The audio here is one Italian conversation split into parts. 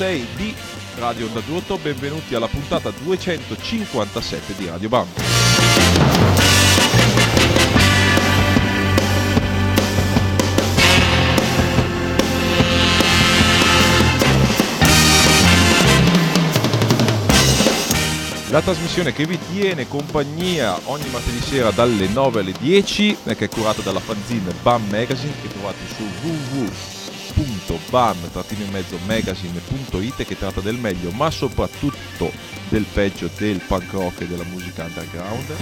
99.6 di Radio Onda d'Urto, benvenuti alla puntata 257 di Radio Bam. La trasmissione che vi tiene compagnia ogni martedì sera dalle 9 alle 10 e che è curata dalla fanzine BAM Magazine che trovate su www.bam-magazine.it che tratta del meglio ma soprattutto del peggio del punk rock e della musica underground.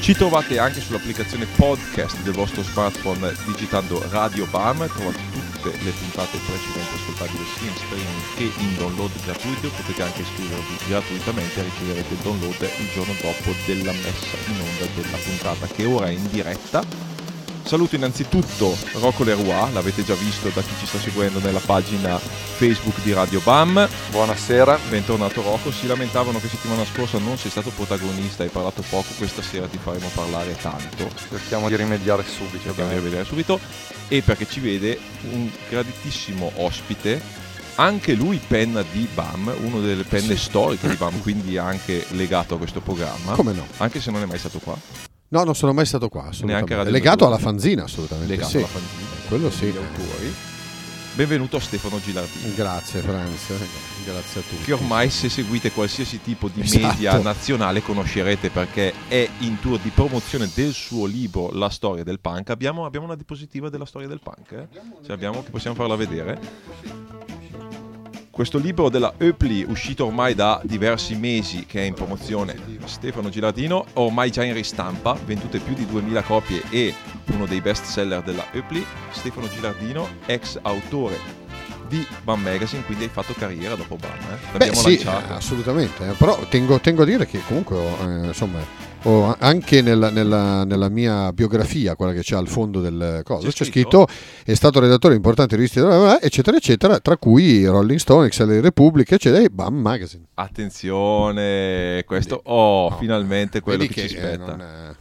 Ci trovate anche sull'applicazione podcast del vostro smartphone digitando Radio BAM, trovate tutte le puntate precedenti ascoltabili sia in streaming che in download gratuito, potete anche iscrivervi gratuitamente e riceverete il download il giorno dopo della messa in onda della puntata che ora è in diretta. Saluto innanzitutto Rocco Leroy, l'avete già visto da chi ci sta seguendo nella pagina Facebook di Radio BAM. Buonasera. Bentornato Rocco, si lamentavano che settimana scorsa non sei stato protagonista, hai parlato poco, questa sera ti faremo parlare tanto. Cerchiamo di rimediare subito. Cerchiamo di rimediare subito e perché ci vede un graditissimo ospite, anche lui penna di BAM, una delle penne Sì. storiche di BAM, quindi anche legato a questo programma. Come no? Anche se non è mai stato qua, No, non sono mai stato qua. Neanche. Radio Legato alla fanzina, assolutamente. legato sì. alla fanzina. Quello sì. Gli autori. Benvenuto a Stefano Gilardini. Grazie Franz, grazie a tutti. che ormai se seguite qualsiasi tipo di Esatto. media nazionale conoscerete perché è in tour di promozione del suo libro La storia del punk. Abbiamo, abbiamo una diapositiva della storia del punk? Eh? Se abbiamo, possiamo farla vedere. Questo libro della Eupli, uscito ormai da diversi mesi, che è in promozione, Stefano Gilardino, ormai già in ristampa, vendute più di 2000 copie e uno dei best seller della Eupli, Stefano Gilardino, ex autore di BAM Magazine, quindi hai fatto carriera dopo BAM. Eh? Beh sì, lanciato. assolutamente. eh, Però tengo, tengo a dire che comunque eh, insomma, ho anche nella, nella- nella mia biografia, quella che c'è al fondo del coso, C'è c'è, scritto? è stato redattore di importanti riviste, eccetera, eccetera, tra cui Rolling Stone, Excel Repubblica, eccetera, e BAM Magazine. Attenzione, questo oh, No, finalmente quello vedi che, ci eh, spetta. non, eh,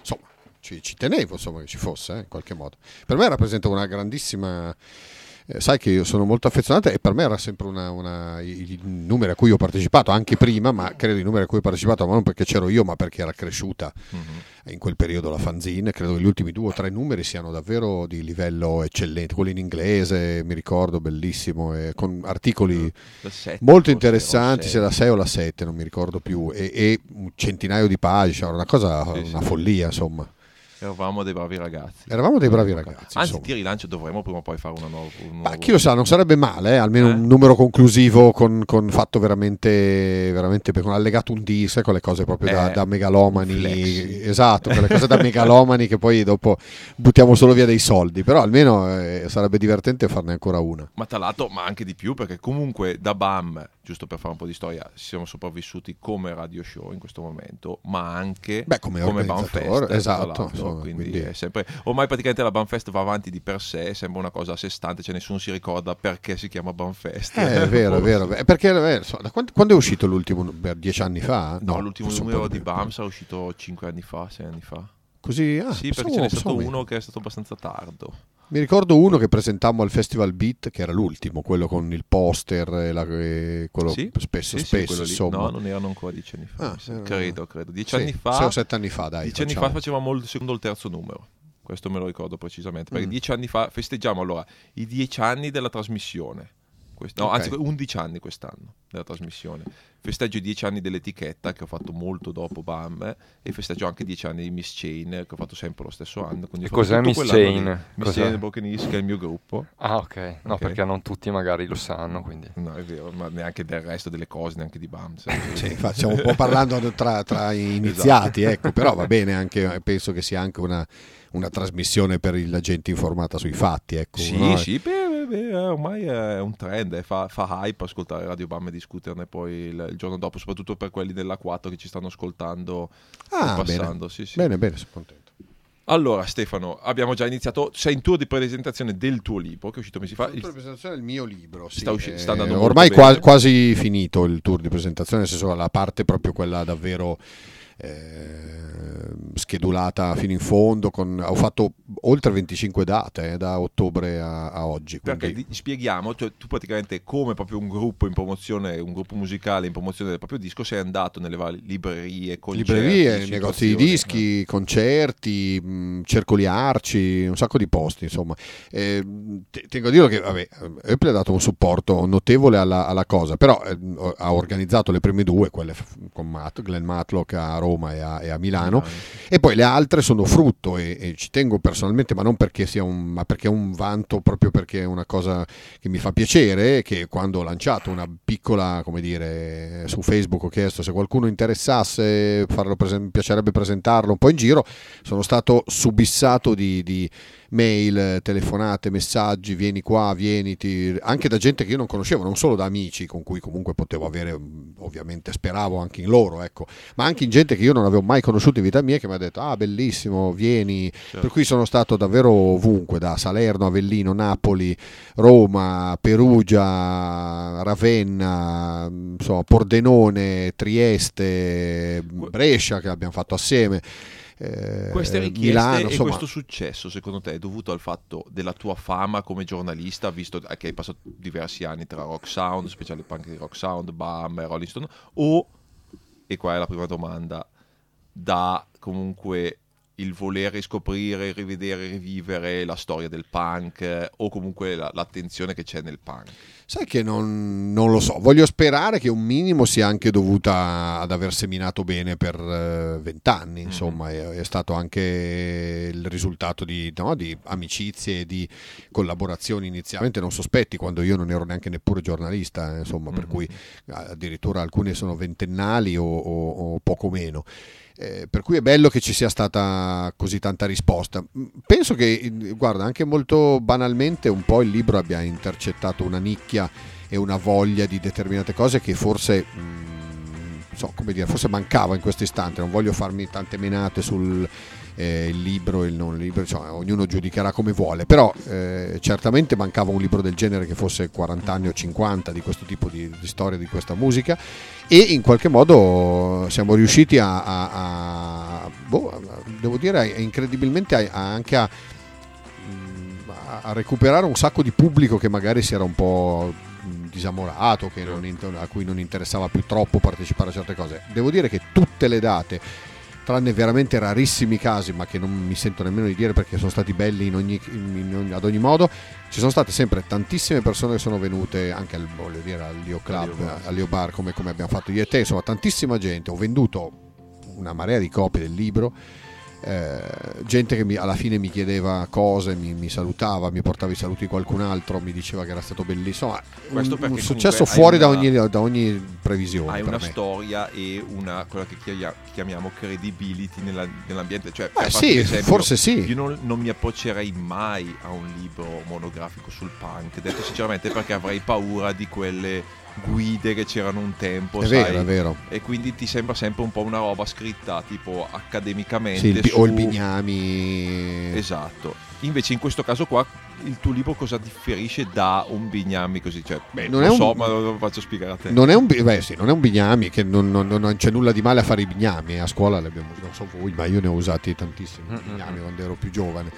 insomma, ci, ci tenevo insomma, che ci fosse eh, in qualche modo. Per me rappresenta una grandissima. Eh, sai che io sono molto affezionato e per me era sempre una, una- i, i numeri a cui ho partecipato, anche prima, ma credo i numeri a cui ho partecipato, ma non perché c'ero io, ma perché era cresciuta Mhm. in quel periodo la fanzine. Credo che gli ultimi due o tre numeri siano davvero di livello eccellente. Quello in inglese, mi ricordo, bellissimo, e con articoli sette, molto interessanti, se la 6 o la 7, non mi ricordo più, e, e un centinaio di pagine, cioè, era una cosa, Sì, una sì. follia, insomma. Eravamo dei bravi ragazzi. Eravamo dei bravi ragazzi. Anzi, insomma. ti rilancio, dovremmo prima o poi fare una nuova. Un Ma nuovo- chi lo sa, non sarebbe male, eh, almeno Eh? un numero conclusivo con, con fatto veramente, veramente con allegato un D, sai, quelle cose proprio da, Eh, da megalomani, un flexi. esatto, quelle cose da megalomani che poi dopo buttiamo solo via dei soldi, però almeno eh, sarebbe divertente farne ancora una. Ma tra l'altro, ma anche di più, perché comunque da BAM, giusto per fare un po' di storia, siamo sopravvissuti come radio show in questo momento, ma anche Beh, come come organizzatore, BAMFest. tra esatto, quindi, quindi- è sempre, ormai praticamente la BAMFest va avanti di per sé, sembra una cosa a sé stante, cioè nessuno si ricorda perché si chiama BAMFest. Eh, è vero, è vero, è perché eh, da quando, quando è uscito l'ultimo? Dieci anni fa? No, l'ultimo forse un numero di più. BAM sarà uscito 5 anni fa, 6 anni fa. Così, ah, sì, perché ce n'è stato uno che è stato abbastanza tardo. Mi ricordo uno che presentammo al Festival Beat, che era l'ultimo, quello con il poster, e la- e quello Sì? spesso, Sì, sì, spesso, insomma. No, non erano ancora dieci anni fa. Ah, sa. erano- credo, credo. Dieci Sì, anni fa. sei o sette anni fa, dai. dieci anni fa facevamo il secondo o il terzo numero. Questo me lo ricordo precisamente. Perché Mm. dieci anni fa festeggiamo allora i dieci anni della trasmissione. Quest- no, Ok. anzi, 11 anni quest'anno della trasmissione. Festeggio i 10 anni dell'etichetta che ho fatto molto dopo BAM eh, e festeggio anche i 10 anni di Miss Chain che ho fatto sempre lo stesso anno. quindi E cos'è Miss Chain? Miss Cos'è? Chain Broken East che è il mio gruppo. Ah, ok. No, Ok. perché non tutti magari lo sanno, quindi. No, è vero, ma neanche del resto delle cose, neanche di BAM. infatti, stiamo un po' parlando tra, tra iniziati, ecco, però va bene anche, penso che sia anche una, una trasmissione per la gente informata sui fatti, ecco. Sì, no? sì, beh, beh, ormai è un trend, eh, fa, fa hype ascoltare Radio Bam e discuterne poi il, il giorno dopo, soprattutto per quelli della 4 che ci stanno ascoltando Ah, e bene. passando. Sì, sì. Bene, bene, sono contento. Allora Stefano, abbiamo già iniziato, sei in tour di presentazione del tuo libro che è uscito mesi fa. Il tour di presentazione del mio libro, sì. Sta usci- Eh, sta andando molto ormai qua- quasi finito il tour di presentazione, nel senso la parte proprio quella davvero eh, schedulata fino in fondo. Con, ho fatto oltre 25 date eh, da ottobre a, a oggi. Perché quindi- spieghiamo, cioè, tu praticamente come proprio un gruppo in promozione, un gruppo musicale in promozione del proprio disco, sei andato nelle varie librerie, concerti, librerie, negozi di dischi, concerti, mh, cercoli arci, un sacco di posti, insomma. Eh, te- tengo a dire che vabbè, Apple ha dato un supporto notevole alla, alla cosa, però eh, ha organizzato le prime due, quelle con Matt, Glenn Matlock a Roma e a, e a Milano, e poi le altre sono frutto e, e ci tengo personalmente, ma non perché sia un, ma perché è un vanto, proprio perché è una cosa che mi fa piacere, che quando ho lanciato una piccola, come dire, su Facebook ho chiesto se qualcuno interessasse, farlo mi piacerebbe presentarlo un po' in giro, sono stato subissato di, di mail, telefonate, messaggi, vieni qua, vieniti, anche da gente che io non conoscevo, non solo da amici con cui comunque potevo avere, ovviamente speravo anche in loro, ecco, ma anche in gente che io non avevo mai conosciuto in vita mia che mi ha detto ah bellissimo, vieni, per cui sono stato davvero ovunque, da Salerno, Avellino, Napoli, Roma, Perugia, Ravenna, so, Pordenone, Trieste, Brescia che abbiamo fatto assieme. Eh, Queste richieste Milano, e insomma, questo successo, secondo te, è dovuto al fatto della tua fama come giornalista, visto che hai passato diversi anni tra Rock Sound, speciale punk di Rock Sound, Bam e Rolling Stone, o, e qua è la prima domanda, da comunque il voler riscoprire, rivedere, rivivere la storia del punk eh, o comunque la- l'attenzione che c'è nel punk? Sai che non, non lo so, voglio sperare che un minimo sia anche dovuta ad aver seminato bene per eh, vent'anni, insomma, è, è stato anche il risultato di, no, di amicizie e di collaborazioni inizialmente non sospetti, quando io non ero neanche neppure giornalista, eh, insomma, per Mhm. cui addirittura alcune sono ventennali o, o- o poco meno. Eh, per cui è bello che ci sia stata così tanta risposta. Mm, Penso che, guarda, anche molto banalmente un po' il libro abbia intercettato una nicchia e una voglia di determinate cose che forse, mm, so, come dire, forse mancava in questo istante. Non voglio farmi tante menate sul eh, il libro e il non libro, cioè, ognuno giudicherà come vuole, però eh, certamente mancava un libro del genere che fosse 40 anni o 50 di questo tipo di, di storia, di questa musica e in qualche modo siamo riusciti a, a- a- boh, devo dire incredibilmente a- anche a, mm, a- recuperare un sacco di pubblico che magari si era un po' mm, disamorato, che non inter- a cui non interessava più troppo partecipare a certe cose. Devo dire che tutte le date, tranne veramente rarissimi casi, ma che non mi sento nemmeno di dire perché sono stati belli in ogni- in ogni- ad ogni modo, ci sono state sempre tantissime persone che sono venute anche al, dire, al Leo Club, Al al Leo Bar come, come abbiamo fatto io e te, insomma tantissima gente, ho venduto una marea di copie del libro. Eh, gente che mi- alla fine mi chiedeva cose, mi, mi salutava, mi portava i saluti di qualcun altro, mi diceva che era stato bellissimo. Questo un, un successo fuori da, una- ogni, da ogni previsione. Hai una me. storia e una quella che chia- chiamiamo credibility nella- nell'ambiente. Cioè, farti sì, esempio, forse sì. Io non, non mi approccerei mai a un libro monografico sul punk, detto sinceramente perché avrei paura di quelle guide che c'erano un tempo. È sai? vero, è vero. E quindi ti sembra sempre un po' una roba scritta tipo accademicamente. Sì, il su- o il Bignami. Esatto. Invece in questo caso qua il tuo libro cosa differisce da un Bignami così? Cioè, Beh, non lo un- so, ma lo faccio spiegare a te. Non è, un, beh, sì, non è un bignami, che non, non- non c'è nulla di male a fare i bignami. A scuola li abbiamo, non so voi, ma io ne ho usati tantissimi i Mm, mm, bignami mm. quando ero più giovane.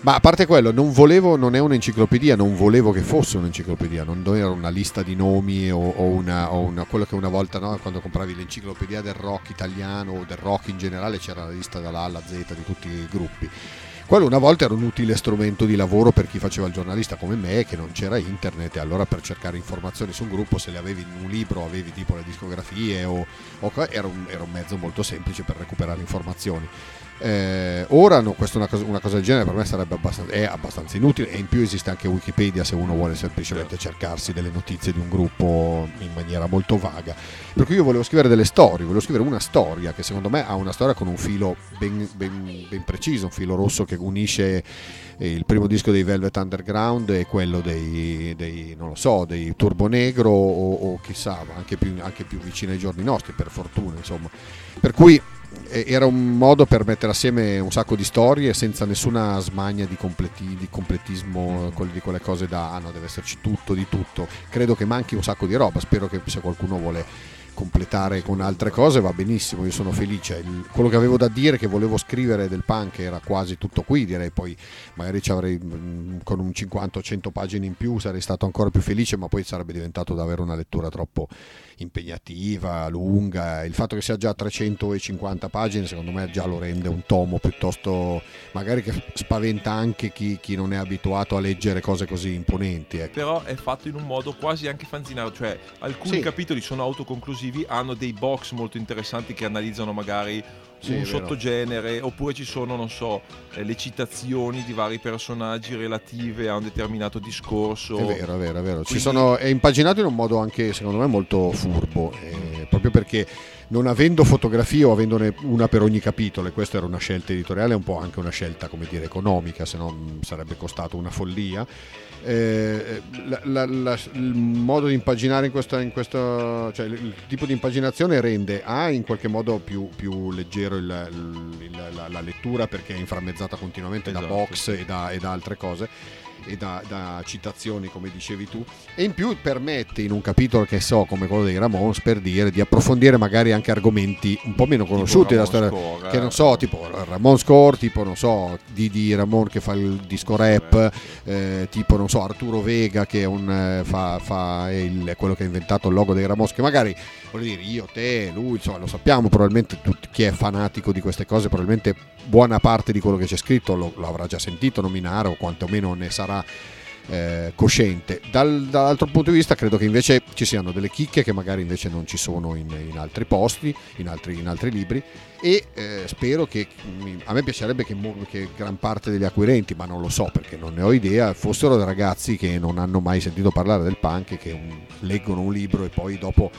Ma a parte quello, non volevo, non è un'enciclopedia, non volevo che fosse un'enciclopedia, non era una lista di nomi o, o una, o una- quello che una volta no, quando compravi l'enciclopedia del rock italiano o del rock in generale c'era la lista dalla A alla Z di tutti i gruppi. Quello una volta era un utile strumento di lavoro per chi faceva il giornalista come me, che non c'era internet, e allora per cercare informazioni su un gruppo, se le avevi in un libro, avevi tipo le discografie, o, o era, un, era un mezzo molto semplice per recuperare informazioni. Eh, ora no, questa una cosa, una cosa del genere per me sarebbe abbastanza, è abbastanza inutile e in più esiste anche Wikipedia se uno vuole semplicemente cercarsi delle notizie di un gruppo in maniera molto vaga. Per cui io volevo scrivere delle storie, volevo scrivere una storia che secondo me ha una storia con un filo ben, ben- ben preciso, un filo rosso che unisce eh, il primo disco dei Velvet Underground e quello dei, dei, non lo so, dei Turbo Negro o, o chissà, anche più, anche più vicino ai giorni nostri, per fortuna, insomma. Per cui era un modo per mettere assieme un sacco di storie senza nessuna smania di, completi- di completismo, di quelle cose da ah no, deve esserci tutto di tutto. Credo che manchi un sacco di roba. Spero che se qualcuno vuole completare con altre cose va benissimo, io sono felice. Il- quello che avevo da dire, che volevo scrivere del punk era quasi tutto qui, direi poi magari ci avrei mm, con un 50 o 100 pagine in più sarei stato ancora più felice, ma poi sarebbe diventato davvero una lettura troppo impegnativa, lunga. Il fatto che sia già 350 pagine secondo me già lo rende un tomo piuttosto magari che spaventa anche chi, chi non è abituato a leggere cose così imponenti. Ecco. Però è fatto in un modo quasi anche fanzinario, cioè alcuni Sì. capitoli sono autoconclusivi, hanno dei box molto interessanti che analizzano magari Sì, un sottogenere, oppure ci sono, non so, eh, le citazioni di vari personaggi relative a un determinato discorso. È vero, è vero, è vero. Ci Quindi- sono, è impaginato in un modo anche, secondo me, molto furbo, eh, proprio perché non avendo fotografie o avendone una per ogni capitolo, e questa era una scelta editoriale, un po' anche una scelta, come dire, economica, se no mh, sarebbe costato una follia. Eh, la- la- la- il modo di impaginare in questa, in questa- cioè il, tipo di impaginazione rende A in qualche modo più, più leggero il- il- la, lettura perché è inframmezzata continuamente da Esatto, box sì. e da, e da altre cose e da, da citazioni come dicevi tu. E in più permette in un capitolo che so come quello dei Ramones per dire di approfondire magari anche argomenti un po' meno conosciuti della storia Score, che non so tipo Ramon Score tipo non so Didi Ramon che fa il disco rap eh, tipo non so Arturo Vega che è un, eh, fa, fa il- quello che ha inventato il logo dei Ramos che magari voglio dire io te lui insomma lo sappiamo probabilmente tutti, chi è fanatico di queste cose probabilmente buona parte di quello che c'è scritto lo, lo avrà già sentito nominare o quantomeno ne sarà eh, cosciente. Dal, dall'altro punto di vista credo che invece ci siano delle chicche che magari invece non ci sono in, in altri posti in altri, in altri libri e eh, spero che a me piacerebbe che, che gran parte degli acquirenti ma non lo so perché non ne ho idea fossero ragazzi che non hanno mai sentito parlare del punk e che un- leggono un libro e poi dopo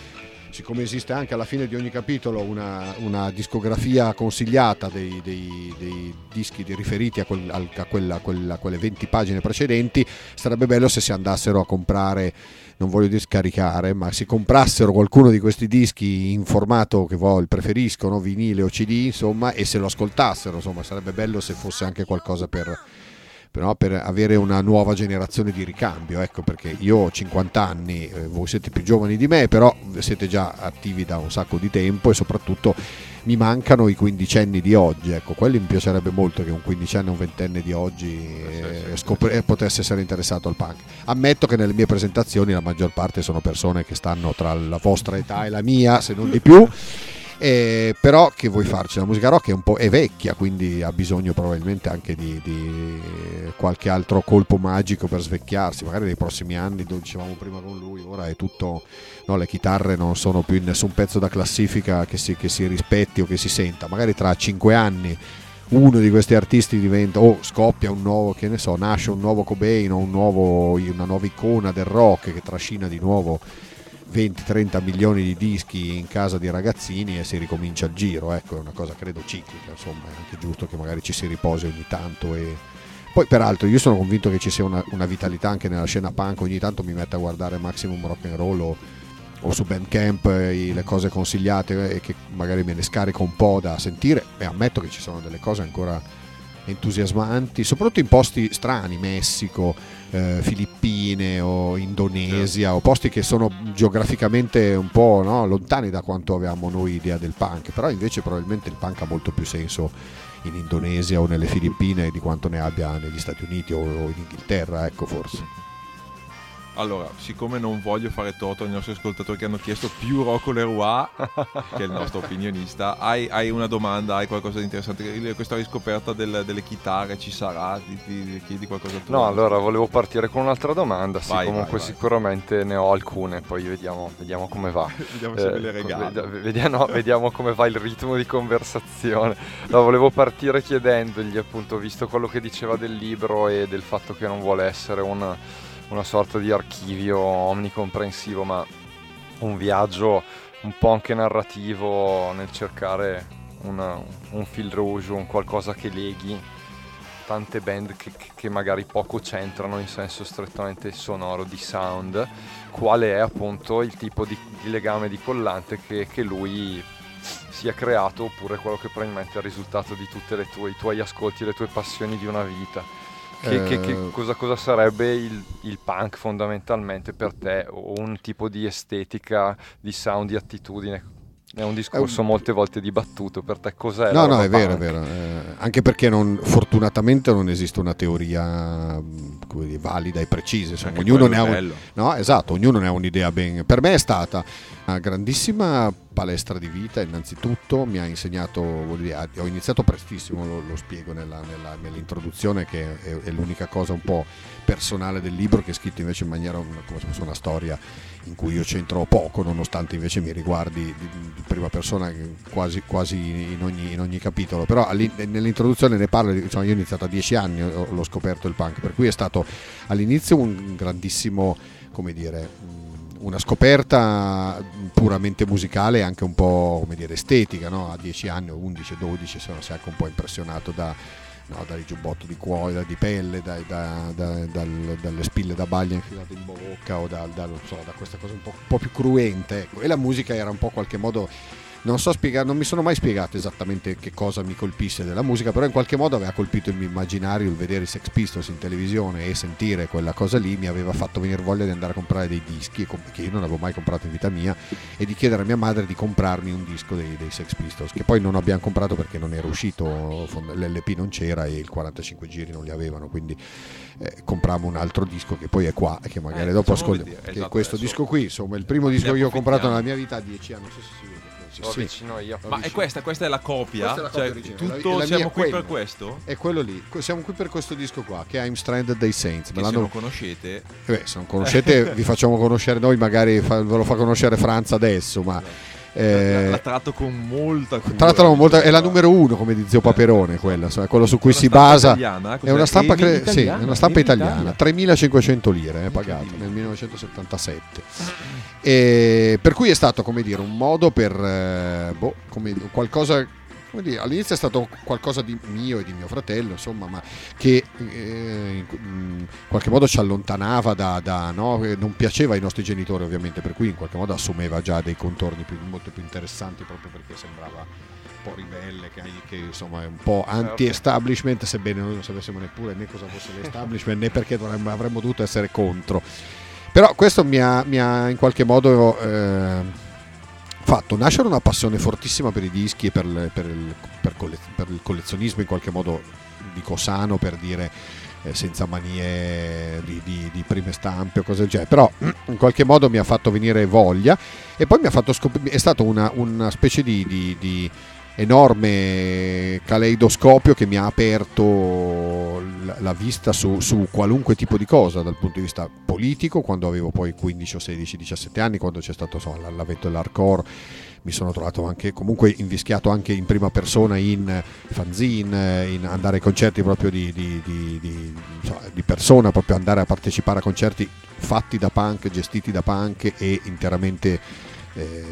siccome esiste anche alla fine di ogni capitolo una, una discografia consigliata dei, dei- dei dischi di- riferiti a, quel- a quella- a quella- a quelle 20 pagine precedenti sarebbe bello se si andassero a comprare non voglio dire scaricare, ma si comprassero qualcuno di questi dischi in formato che voi preferiscono, vinile o CD, insomma, e se lo ascoltassero, insomma, sarebbe bello se fosse anche qualcosa per, però per avere una nuova generazione di ricambio, ecco, perché io ho 50 anni, eh, voi siete più giovani di me, però siete già attivi da un sacco di tempo e soprattutto mi mancano i quindicenni di oggi, ecco, quelli mi piacerebbe molto che un quindicenne o un ventenne di oggi eh, scopri- eh, potesse essere interessato al punk. Ammetto che nelle mie presentazioni la maggior parte sono persone che stanno tra la vostra età e la mia, se non di più. Eh, però che vuoi farci? La musica rock è un po' è vecchia, quindi ha bisogno probabilmente anche di, di qualche altro colpo magico per svecchiarsi. Magari nei prossimi anni, lo dicevamo prima con lui, ora è tutto. No, le chitarre non sono più in nessun pezzo da classifica che si, che si rispetti o che si senta. Magari tra cinque anni uno di questi artisti diventa o scoppia un nuovo, che ne so, nasce un nuovo Cobain o un nuovo, una nuova icona del rock che trascina di nuovo 20-30 milioni di dischi in casa di ragazzini e si ricomincia il giro, ecco, è una cosa credo ciclica, insomma, è anche giusto che magari ci si riposi ogni tanto e poi peraltro io sono convinto che ci sia una, una vitalità anche nella scena punk, ogni tanto mi metto a guardare Maximum Rock and Roll o, o su Bandcamp eh, le cose consigliate e che magari me ne scarico un po' da sentire e ammetto che ci sono delle cose ancora entusiasmanti, soprattutto in posti strani, Messico, eh, Filippine o Indonesia, o posti che sono geograficamente un po' no, lontani da quanto avevamo noi idea del punk, però invece probabilmente il punk ha molto più senso in Indonesia o nelle Filippine di quanto ne abbia negli Stati Uniti o in Inghilterra, ecco forse. Allora, siccome non voglio fare torto ai nostri ascoltatori che hanno chiesto più Rocco Leroy, che è il nostro opinionista, hai, hai una domanda, hai qualcosa di interessante? Questa riscoperta del- delle chitarre ci sarà? Ti, ti chiedi qualcosa tu? No, allora volevo partire con un'altra domanda. Sì, Vai, comunque vai, vai. sicuramente ne ho alcune, poi vediamo, vediamo come va. Vediamo se me le Eh, regalo. ved- vediamo, no, vediamo come va il ritmo di conversazione. No, volevo partire chiedendogli, appunto, visto quello che diceva del libro e del fatto che non vuole essere un- una sorta di archivio omnicomprensivo, ma un viaggio un po' anche narrativo nel cercare una- un fil rouge, un qualcosa che leghi tante band che, che magari poco c'entrano in senso strettamente sonoro di sound, quale è appunto il tipo di, di legame di collante che, che lui si è creato oppure quello che probabilmente è il risultato di tutti i tuoi ascolti le tue passioni di una vita. Che, che, che Eh, cosa, cosa sarebbe il, il punk fondamentalmente per te? O un tipo di estetica, di sound, di attitudine? È un discorso È un- molte volte dibattuto. Per te cos'è? No, no, è vero, è vero. eh, anche perché non- fortunatamente non esiste una teoria come dire, valida e precisa. insomma, Anche ognuno ne un-. No, esatto, ognuno ne ha un'idea ben. Per me è stata una grandissima palestra di vita, innanzitutto mi ha insegnato, dire, ho iniziato prestissimo, lo, lo spiego nella- nella- nell'introduzione, che è, è l'unica cosa un po' personale del libro, che è scritto invece in maniera come se fosse una storia in cui io c'entro poco, nonostante invece mi riguardi di, di prima persona quasi, quasi in, ogni, in ogni capitolo. Però nell'introduzione ne parlo, insomma, io ho iniziato a dieci anni, ho- l'ho scoperto il punk, per cui è stato all'inizio un grandissimo, come dire, mh, una scoperta puramente musicale e anche un po' dire, estetica, no? a 10 anni o 11, 12 sono anche un po' impressionato da, no, dal giubbotto di cuoio, di pelle, dai- da- da- dal- dalle spille da baglia infilate in bocca o da, da- so, questa cosa un po', un po' più cruente. ecco. E la musica era un po' in qualche modo non so spiegare, non mi sono mai spiegato esattamente che cosa mi colpisse della musica, però in qualche modo aveva colpito il mio immaginario il vedere i Sex Pistols in televisione e sentire quella cosa lì mi aveva fatto venire voglia di andare a comprare dei dischi che io non avevo mai comprato in vita mia e di chiedere a mia madre di comprarmi un disco dei, dei Sex Pistols che poi non abbiamo comprato perché non era uscito, l'LP non c'era e il 45 giri non li avevano, quindi eh, comprammo un altro disco che poi è qua e che magari Eh, dopo facciamo ascolti. vedere, che esatto, questo adesso disco qui, insomma, il primo disco che io ho comprato nella mia vita a 10 anni, non so se si vede. Lo sì. avvicino io. Ma è questa, questa è la copia? È la copia Cioè, tutto La- la siamo qui quello. per questo? È quello lì, siamo qui per questo disco qua che è I'm Stranded dei Saints. Me se non conoscete, Eh beh, se non conoscete vi facciamo conoscere noi, magari fa- ve lo fa conoscere Franz adesso, ma eh, l'ha tratto con molta cura. tra l'altro molto- è la numero uno come di Zio Paperone, quella, quello su cui si basa. italiana? È una stampa, cre- italiana? sì, è una stampa italiana, Italia? 3500 lire eh, pagato nel 1977. E per cui è stato come dire un modo per eh, boh, come qualcosa dire, all'inizio è stato qualcosa di mio e di mio fratello, insomma, ma che eh, in qualche modo ci allontanava da, da- no? Non piaceva ai nostri genitori ovviamente, per cui in qualche modo assumeva già dei contorni più- molto più interessanti proprio perché sembrava un po' ribelle, che, che, insomma è un po' anti-establishment, sebbene noi non sapessimo neppure né cosa fosse l'establishment né perché dovremmo- avremmo dovuto essere contro. Però questo mi ha, mi ha in qualche modo eh, fatto nascere una passione fortissima per i dischi e per, per il, per colle- per il collezionismo in qualche modo dico sano per dire eh, senza manie di, di- di prime stampe o cose del genere. Però in qualche modo mi ha fatto venire voglia e poi mi ha fatto scoprire è stato una, una specie di- di enorme caleidoscopio che mi ha aperto la, la vista su, su qualunque tipo di cosa dal punto di vista politico quando avevo poi 15 o 16 17 anni quando c'è stato insomma, l'avvento dell'hardcore mi sono trovato anche comunque invischiato anche in prima persona in fanzine, in andare ai concerti proprio di, di- di- di persona, proprio andare a partecipare a concerti fatti da punk, gestiti da punk e interamente eh,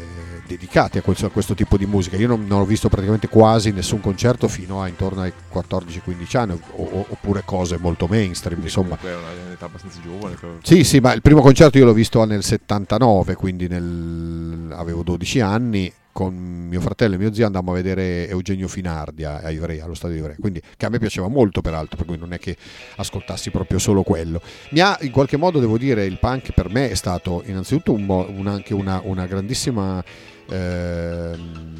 dedicati a questo, a questo tipo di musica. Io non, non ho visto praticamente quasi nessun concerto fino a intorno ai 14-15 anni, o- oppure cose molto mainstream, insomma. È un'età abbastanza giovane. però- Sì, sì, ma il primo concerto io l'ho visto nel 79, quindi nel- avevo 12 anni. Con mio fratello e mio zio andammo a vedere Eugenio Finardi a Ivrea, allo stadio di Ivrea, quindi che a me piaceva molto peraltro, per cui non è che ascoltassi proprio solo quello. Mi ha in qualche modo, devo dire, il punk per me è stato innanzitutto un un- anche una, una grandissima ehm,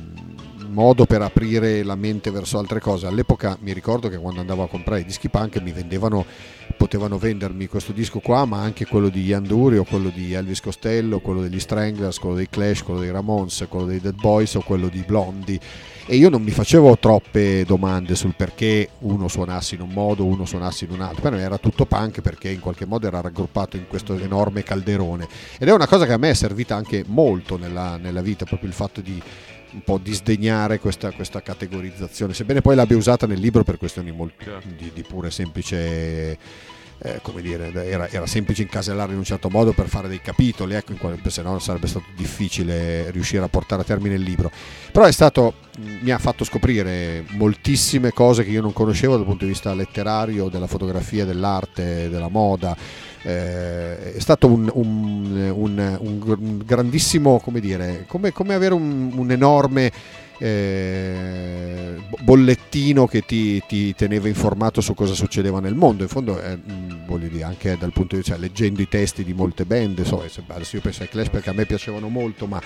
modo per aprire la mente verso altre cose. All'epoca mi ricordo che quando andavo a comprare i dischi punk mi vendevano, potevano vendermi questo disco qua, ma anche quello di Ian Dury o quello di Elvis Costello, quello degli Stranglers, quello dei Clash, quello dei Ramones, quello dei Dead Boys o quello di Blondie. E io non mi facevo troppe domande sul perché uno suonasse in un modo, uno suonasse in un altro. Per era tutto punk perché in qualche modo era raggruppato in questo enorme calderone. Ed è una cosa che a me è servita anche molto nella, nella vita, proprio il fatto di un po' disdegnare questa, questa categorizzazione, sebbene poi l'abbia usata nel libro per questioni molto, Certo. di, di pure semplice, eh, come dire, era, era semplice incasellare in un certo modo per fare dei capitoli, ecco, in quale, se no sarebbe stato difficile riuscire a portare a termine il libro. Però è stato, mi ha fatto scoprire moltissime cose che io non conoscevo dal punto di vista letterario, della fotografia, dell'arte, della moda. Eh, è stato un, un- un- un gr- un grandissimo, come dire, come, come avere un, enorme eh, bollettino che ti, ti, teneva informato su cosa succedeva nel mondo. In fondo, eh, voglio dire, anche dal punto di vista, leggendo i testi di molte band, so, adesso io penso ai Clash perché a me piacevano molto, ma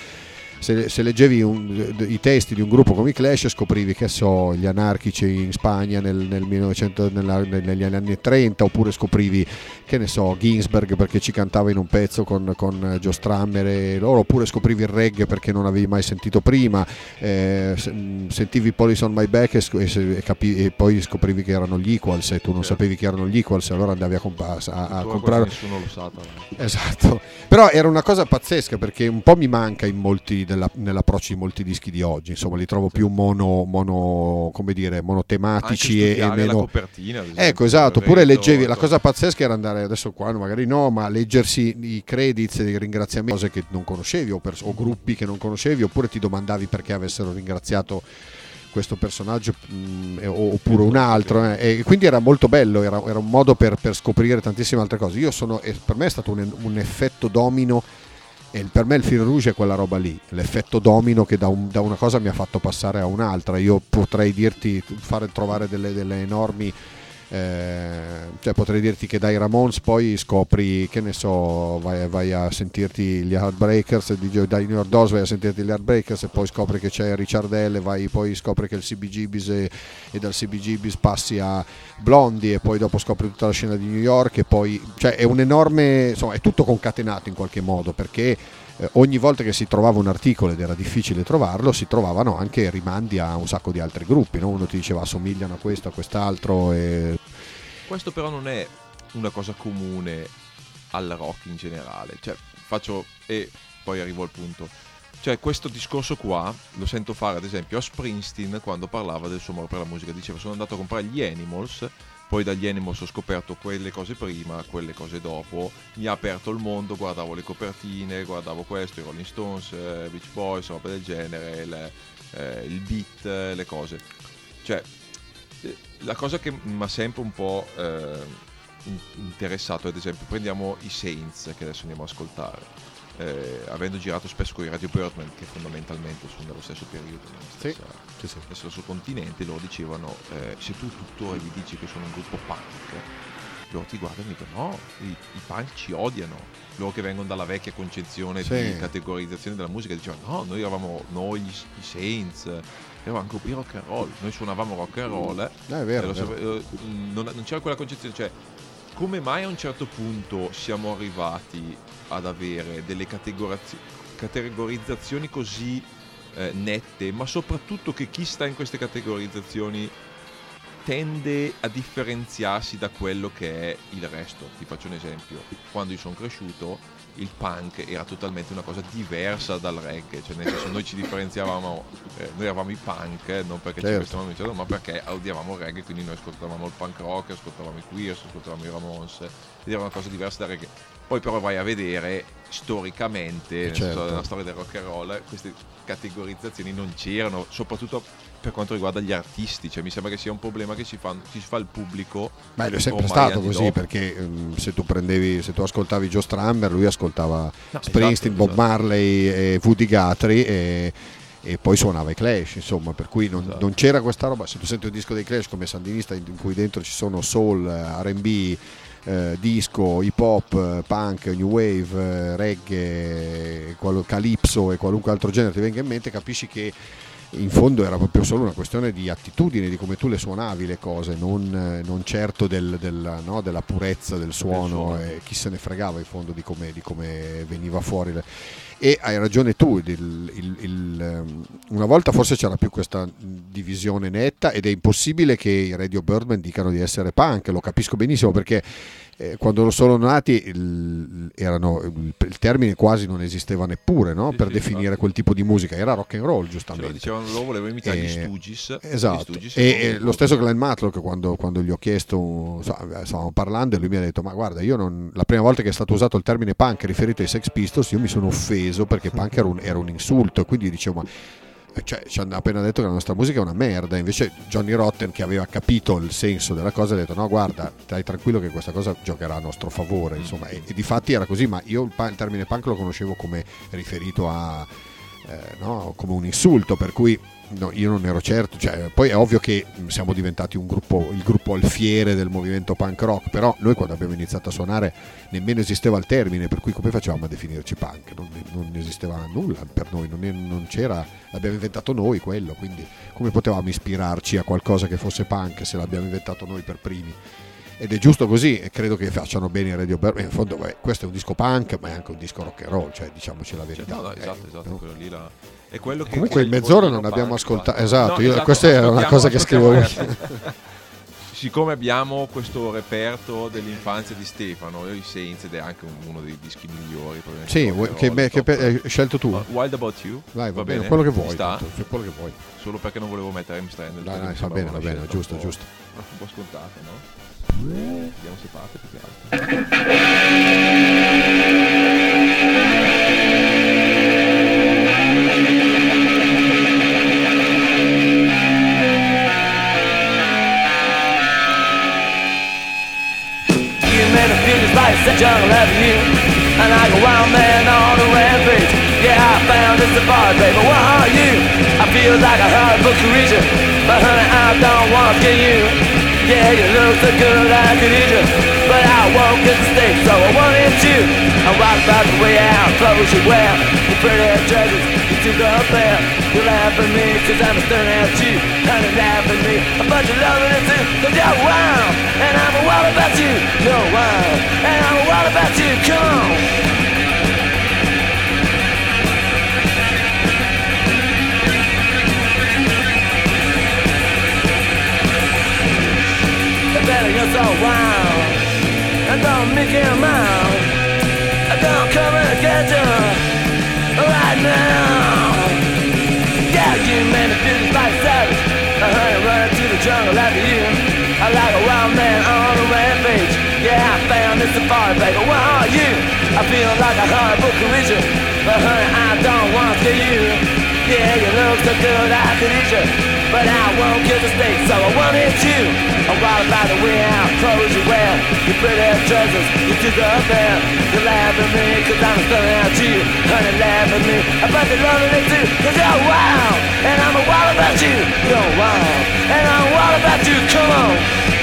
se, se leggevi un, i testi di un gruppo come i Clash scoprivi che so gli anarchici in Spagna nel, nel 1900, nella, negli anni 30 oppure scoprivi che ne so Ginsberg perché ci cantava in un pezzo con, con Joe Strammer e loro oppure scoprivi il reggae perché non avevi mai sentito prima eh, sentivi Police on My Back e, e, capi, e, poi scoprivi che erano gli Equals e tu non sapevi che erano gli Equals e allora andavi a, comp- a, a comprare nessuno lo sa esatto. Però era una cosa pazzesca perché un po' mi manca in molti della, nell'approccio di molti dischi di oggi. Insomma, li trovo più mono, mono come dire, monotematici e, e, meno. copertina, ecco, esatto. Oppure leggevi la cosa pazzesca era andare adesso qua, magari no, ma leggersi i credits e i ringraziamenti, cose che non conoscevi o, pers- o gruppi che non conoscevi, oppure ti domandavi perché avessero ringraziato questo personaggio mh, mm, oppure un altro eh. e quindi era molto bello era, era un modo per, per, scoprire tantissime altre cose io sono per me è stato un, un effetto domino e per me il fil rouge è quella roba lì, l'effetto domino che da, un, da, una cosa mi ha fatto passare a un'altra. Io potrei dirti, fare trovare delle, delle enormi cioè potrei dirti che dai Ramones poi scopri, che ne so, vai, vai a sentirti gli Heartbreakers, dai New York Dolls vai a sentirti gli Heartbreakers e poi scopri che c'è Richard L, vai poi scopri che il CBGBs e, e dal CBGBs passi a Blondie e poi dopo scopri tutta la scena di New York e poi, cioè è un enorme, insomma è tutto concatenato in qualche modo perché eh, ogni volta che si trovava un articolo ed era difficile trovarlo, si trovavano anche rimandi a un sacco di altri gruppi. No? Uno ti diceva assomigliano a questo, a quest'altro. E... Questo però non è una cosa comune al rock in generale. Cioè, faccio e poi arrivo al punto. Cioè, questo discorso qua lo sento fare ad esempio a Springsteen quando parlava del suo amore per la musica. Diceva: Sono andato a comprare gli Animals poi dagli Animals ho scoperto quelle cose prima, quelle cose dopo, mi ha aperto il mondo, guardavo le copertine, guardavo questo, i Rolling Stones, eh, Beach Boys, roba del genere, le, eh, il beat, le cose. Cioè, eh, la cosa che mi ha sempre un po' eh, interessato, ad esempio, prendiamo i Saints che adesso andiamo a ascoltare. Eh, avendo girato spesso con i Radio Birdman che fondamentalmente sono dello stesso periodo stessa, sì, sì, sì. stesso continente loro dicevano eh, se tu tuttora gli dici che sono un gruppo punk loro ti guardano e dicono no i, i punk ci odiano loro che vengono dalla vecchia concezione sì. di categorizzazione della musica dicevano no noi eravamo noi gli, i Saints eravamo gruppi rock and roll noi suonavamo rock and roll eh, è vero, eh, eh non, non c'era quella concezione cioè come mai a un certo punto siamo arrivati ad avere delle categorizzazioni così eh, nette, ma soprattutto che chi sta in queste categorizzazioni tende a differenziarsi da quello che è il resto. Ti faccio un esempio, quando io sono cresciuto il punk era totalmente una cosa diversa dal reggae, cioè nel senso noi ci differenziavamo, eh, noi eravamo i punk, non perché certo. ci vestivamo in ma perché odiavamo il reggae, quindi noi ascoltavamo il punk rock, ascoltavamo i Queers, ascoltavamo i Ramones, ed era una cosa diversa dal reggae. Poi però vai a vedere storicamente certo. nella storia del rock and roll queste categorizzazioni non c'erano, soprattutto per quanto riguarda gli artisti, cioè mi sembra che sia un problema che si fa, si fa il pubblico. Ma è sempre stato così dopo. perché um, se tu prendevi, se tu ascoltavi Joe Strammer, lui ascoltava no, Springsteen, esatto, Bob esatto. Marley e Woody Guthrie e, e, poi suonava i Clash, insomma, per cui non, esatto. non, c'era questa roba. Se tu senti un disco dei Clash come sandinista in cui dentro ci sono soul, RB, eh, disco, hip hop, punk, new wave, eh, reggae, qual- calypso e qualunque altro genere ti venga in mente, capisci che in fondo era proprio solo una questione di attitudine, di come tu le suonavi le cose, non, non certo del, del, no, della purezza del suono, suono. e chi se ne fregava in fondo di come, di come veniva fuori. E hai ragione tu, il, il, il, ehm, una volta forse c'era più questa divisione netta ed è impossibile che i Radio Birdman dicano di essere punk, lo capisco benissimo perché eh, quando sono nati il, erano, il, termine quasi non esisteva neppure no? sì, per sì, definire esatto. quel tipo di musica, era rock and roll giustamente. Cioè, dicevano loro volevano imitare eh, gli Stooges. Esatto, Stooges e, e lo stesso Glenn Matlock quando, quando, gli ho chiesto, stavamo parlando e lui mi ha detto ma guarda io non, la prima volta che è stato usato il termine punk riferito ai Sex Pistols io mi sono offeso perché punk era un, era un insulto, quindi dicevo ma cioè, ci hanno appena detto che la nostra musica è una merda, invece Johnny Rotten che aveva capito il senso della cosa ha detto no guarda stai tranquillo che questa cosa giocherà a nostro favore, insomma, e, e di fatti era così, ma io il, il termine punk lo conoscevo come riferito a... Eh, no, come un insulto, per cui no, io non ero certo, cioè, poi è ovvio che siamo diventati gruppo, il gruppo alfiere del movimento punk rock, però noi quando abbiamo iniziato a suonare nemmeno esisteva il termine, per cui come facevamo a definirci punk? Non, non esisteva nulla per noi, non, non, c'era, l'abbiamo inventato noi quello, quindi come potevamo ispirarci a qualcosa che fosse punk se l'abbiamo inventato noi per primi? Ed è giusto così e credo che facciano bene i Radio Berber. In fondo beh, questo è un disco punk ma è anche un disco rock and roll, cioè diciamoci la verità. No, no, esatto, esatto, no? quello lì la... è quello che Comunque in mezz'ora non abbiamo ascoltato, esatto, io, esatto, questa è una cosa che scrivo io. Siccome abbiamo questo reperto dell'infanzia di Stefano, i Saints ed è anche uno dei dischi migliori. Sì, che, be- che hai scelto tu. Uh, Wild About You. Vai, va, va bene, bene, quello che vuoi. Tanto, quello che vuoi. Solo perché non volevo mettere Amstrad. Dai, dai, va bene, va bene, giusto, giusto. Un po' scontato, no? Vediamo se parte più jungle avenue And like a wild man on a rampage. Yeah, I found this apart, baby, where are you? I feel like a hard book to reach it But honey, I don't want to get you yeah, you look so good I could eat you. But I won't get the steak, so I wanted you. I'm right about the way out, clothes you wear. The pretty dresses you took up there You laugh at me, cause I'm a staring at you Honey, laugh at me, a bunch of loving it too Cause you're wild, and I'm a wild about you. You're wild, and I'm a wild about you. Come on you're so wild. I don't make him out. I don't come and get you right now. Yeah, you made me feel just like savage. I heard running to the jungle after you. I like a wild man on a rampage. Yeah, I found this safari, baby. Where are you? I feel like a horrible collision. But honey, I don't want to you. Yeah, you look so good, I could eat you. But I won't kill the snake, so I won't hit you. I'm wild about the way out, clothes you wear, your dresses, you took up there. You laugh at me, cause I'm staring at you. Honey, laugh at me, I you're loving it too, cause you're wild, and I'm a wild about you. You're wild, and I'm wild about you, come on.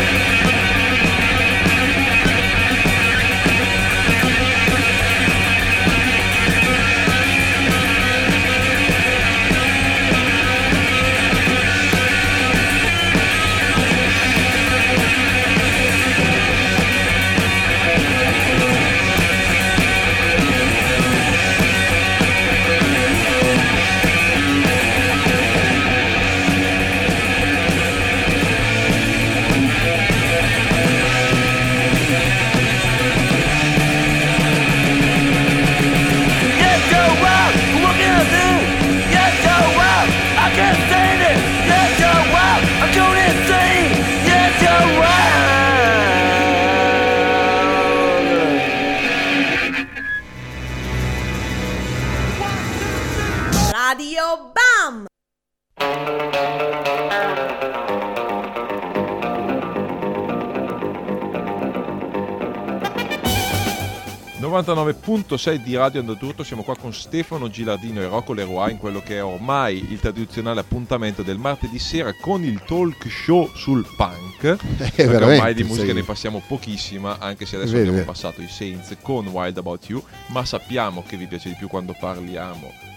99.6 di Radio Andotturto, siamo qua con Stefano Gilardino e Rocco Leroy in quello che è ormai il tradizionale appuntamento del martedì sera con il talk show sul punk. Eh, perché ormai di musica sei... ne passiamo pochissima, anche se adesso vero, abbiamo vero. passato i Saints con Wild About You, ma sappiamo che vi piace di più quando parliamo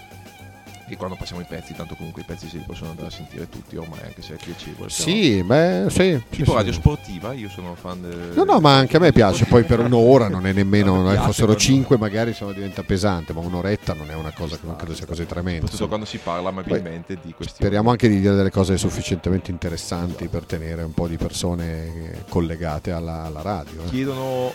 e quando passiamo i pezzi, tanto comunque i pezzi si possono andare a sentire tutti ormai, anche se è piacevole. Sì, beh, sì. Tipo sì, radio sì. sportiva, io sono fan del... No, no, ma anche a me piace, poi per un'ora non è nemmeno, no, fossero cinque magari sono diventa pesante, ma un'oretta non è una cosa che non credo sia così tremenda. Soprattutto quando si parla amabilmente poi, di questioni. Speriamo anche di dire delle cose sufficientemente interessanti per tenere un po' di persone collegate alla, alla radio. Eh. Chiedono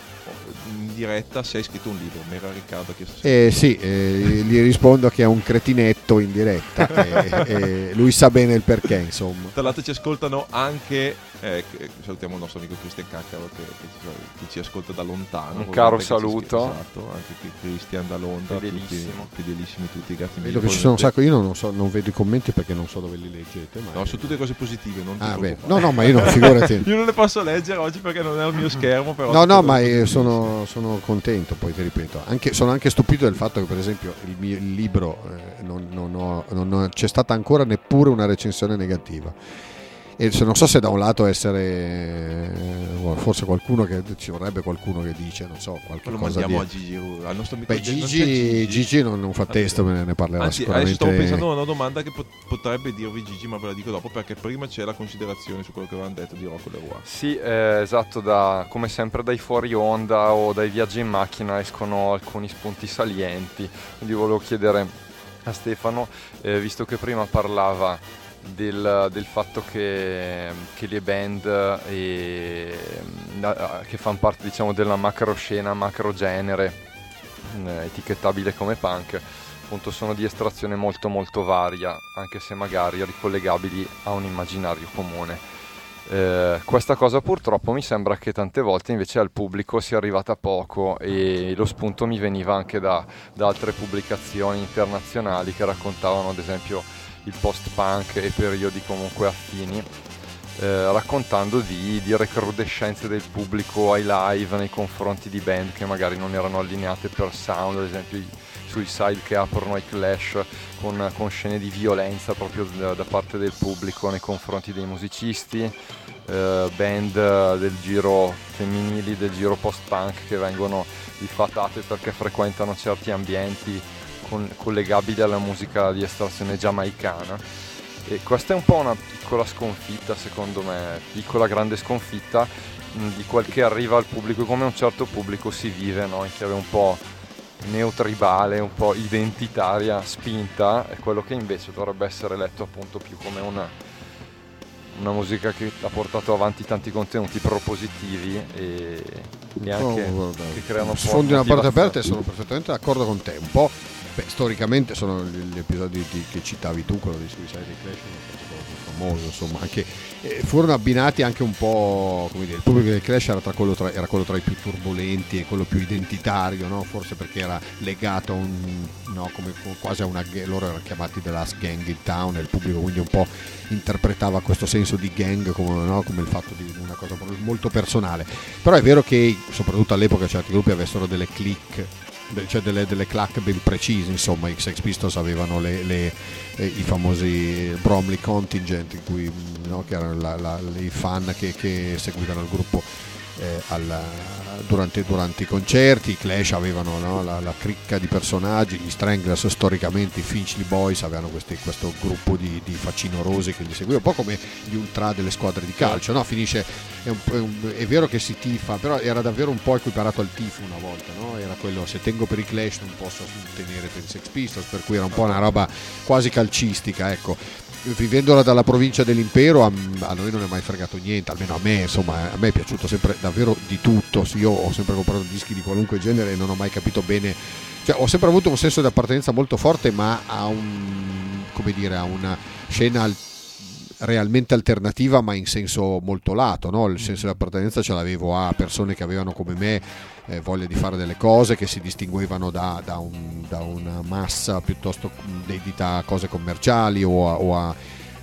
in diretta se hai scritto un libro, mi era Riccardo chiesto. Eh, sì, eh, gli rispondo che è un cretinetto in diretta e, e, lui sa bene il perché insomma. Tra l'altro ci ascoltano anche Eh, salutiamo il nostro amico Cristian Caccaro che, che ci, che ci ascolta da lontano. Un caro saluto. Esatto, anche qui Cristian da Londra. Fedelissimo. Tutti, fedelissimi tutti, grazie mille. Vedo che ci sono un sacco, io non, so, non vedo i commenti perché non so dove li leggete. Ma No, sono tutte cose positive, non Ah, beh. No, no, ma io non, figurati. Io non le posso leggere oggi perché non è il mio schermo. Però No, no, ma sono, sono contento, poi ti ripeto. Anche- sono anche stupito del fatto che, per esempio, il mio il libro eh, non, non ho- non ho- c'è stata ancora neppure una recensione negativa. E se non so se da un lato essere eh, forse qualcuno che ci vorrebbe qualcuno che dice, non so, qualche Lo cosa mandiamo di. a Gigi, al nostro amico Beh, non c'è Gigi, Gigi non, non fa testo, me ne parlerà Anzi, adesso sicuramente. stavo pensando a una domanda che pot- potrebbe dirvi Gigi, ma ve la dico dopo perché prima c'è la considerazione su quello che avevano detto di Rocco Leroy. Sì, eh, esatto, da, come sempre dai fuori onda o dai viaggi in macchina escono alcuni spunti salienti. Quindi volevo chiedere a Stefano, eh, visto che prima parlava del, del fatto che, che le band na- che fanno parte diciamo, della macro scena, macro genere, eh, etichettabile come punk, appunto sono di estrazione molto molto varia, anche se magari ricollegabili a un immaginario comune. Eh, questa cosa purtroppo mi sembra che tante volte invece al pubblico sia arrivata poco e lo spunto mi veniva anche da, da altre pubblicazioni internazionali che raccontavano ad esempio il post-punk e periodi comunque affini, eh, raccontando di, di recrudescenze del pubblico ai live nei confronti di band che magari non erano allineate per sound, ad esempio i Suicide che aprono i Clash con, con scene di violenza proprio da, da parte del pubblico nei confronti dei musicisti, eh, band del giro femminili, del giro post-punk che vengono diffatate perché frequentano certi ambienti con- collegabili alla musica di estrazione giamaicana. E questa è un po' una piccola sconfitta, secondo me, piccola grande sconfitta mh, di quel che arriva al pubblico, come un certo pubblico si vive, no? in chiave un po' neotribale, un po' identitaria, spinta, è quello che invece dovrebbe essere letto appunto più come una, una musica che ha portato avanti tanti contenuti propositivi e neanche Oh, che creano un po' sfondi una porta aperta e sono perfettamente d'accordo con te. Un po', beh, storicamente sono gli episodi di- che citavi tu, quello di Suicide molto famoso, insomma, anche, eh, furono abbinati anche un po', come dire, il pubblico del Clash era, tra quello tra, era quello tra i più turbolenti e quello più identitario, no? forse perché era legato a un, no, come quasi a una, loro erano chiamati The Last Gang in Town e il pubblico quindi un po' interpretava questo senso di gang come, no, come il fatto di una cosa molto personale. Però è vero che soprattutto all'epoca certi gruppi avessero delle click de- cioè delle, delle clac ben precise, insomma i Sex Pistols avevano le- le- i famosi Bromley Contingent, in cui, mh, no, che erano la- la- i fan che, che seguivano il gruppo eh, alla- durante, durante i concerti, i Clash avevano no, la, la cricca di personaggi, gli Stranglers storicamente, i Finchley Boys avevano questi- questo gruppo di, di facinorosi che li seguiva, un po' come gli ultra delle squadre di calcio, no? finisce, è, un- è un- è vero che si tifa, però era davvero un po' equiparato al tifo una volta, no? era quello se tengo per i Clash non posso tenere per i Sex Pistols, per cui era un po' una roba quasi calcistica, ecco vivendola dalla provincia dell'impero a, a noi non è mai fregato niente, almeno a me, insomma, a me è piaciuto sempre davvero di tutto. Sì, Io ho sempre comprato dischi di qualunque genere e non ho mai capito bene, cioè ho sempre avuto un senso di appartenenza molto forte, ma a un come dire, a una scena al- realmente alternativa ma in senso molto lato, no? il senso di appartenenza ce l'avevo a persone che avevano come me eh, voglia di fare delle cose che si distinguevano da, da un- da una massa piuttosto dedita a cose commerciali o a, o a-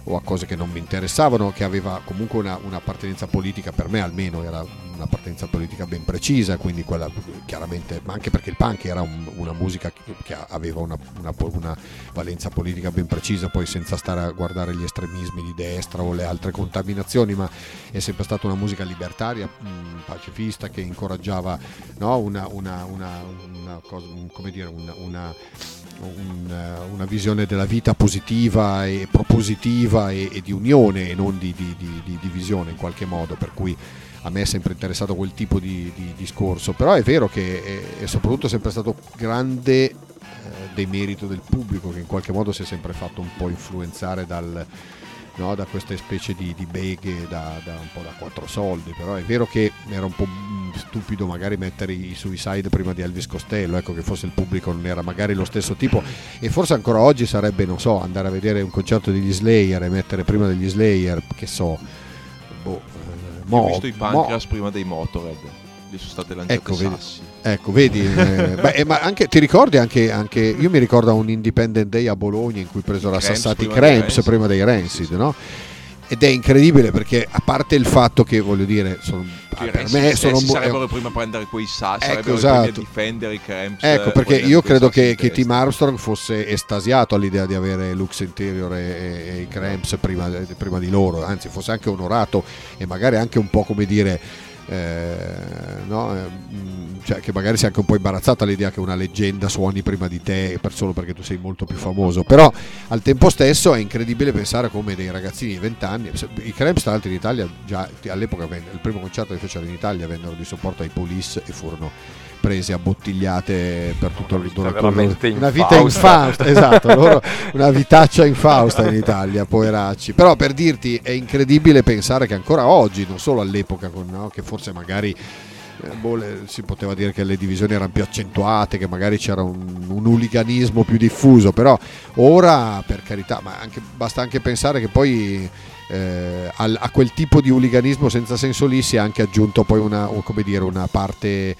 o a cose che non mi interessavano, che aveva comunque una- un'appartenenza politica, per me almeno era un'appartenenza politica ben precisa, quindi quella chiaramente, ma anche perché il punk era un- una musica che, aveva una, una una valenza politica ben precisa, poi senza stare a guardare gli estremismi di destra o le altre contaminazioni, ma è sempre stata una musica libertaria, mh, pacifista, che incoraggiava no, una, una- una- una cosa- come dire, una- un, eh, una visione della vita positiva e propositiva e, e di unione e non di, di- di- di divisione in qualche modo, per cui a me è sempre interessato quel tipo di, di discorso, però è vero che è, è soprattutto sempre stato grande eh, demerito del pubblico che in qualche modo si è sempre fatto un po' influenzare dal, no, da queste specie di, di beghe da, da un po' da quattro soldi, però è vero che era un po' stupido magari mettere i Suicide prima di Elvis Costello, ecco che forse il pubblico non era magari lo stesso tipo e forse ancora oggi sarebbe, non so, andare a vedere un concerto degli Slayer e mettere prima degli Slayer, che so, boh, mo, ho visto i Pancras prima dei Motorhead. Gli sono state lanciate Ecco, vedi. sassi. Ecco, vedi, eh, beh, eh, ma anche, ti ricordi anche, anche, io mi ricordo un Independent Day a Bologna in cui presero a Cramps Sassati prima dei Cramps prima dei Rancid, Sì, no? Ed è incredibile perché a parte il fatto che voglio dire, sono, Che i per me sono stessi un- sarebbero prima a prendere quei sassi, Ecco, i primi a esatto. difendere i Cramps. Ecco, eh, perché io credo che, che Tim. Armstrong fosse estasiato all'idea di avere Lux Interior e, e- e i Cramps prima, prima di loro, anzi fosse anche onorato e magari anche un po' come dire, eh, no, eh, mh, cioè che magari sia anche un po' imbarazzato all'idea che una leggenda suoni prima di te per solo perché tu sei molto più famoso, però al tempo stesso è incredibile pensare come dei ragazzini di 20 anni, i Cramps tra l'altro in Italia già all'epoca il primo concerto che fecero in Italia vennero di supporto ai Police e furono prese a bottigliate per tutto il veramente una vita infausta. infausta esatto loro una vitaccia infausta in Italia poveracci però per dirti è incredibile pensare che ancora oggi non solo all'epoca no, che forse magari eh, boh, le- si poteva dire che le divisioni erano più accentuate che magari c'era un, un hooliganismo più diffuso però ora per carità ma anche- basta anche pensare che poi eh, al- a quel tipo di hooliganismo senza senso lì si è anche aggiunto poi una, dire, una parte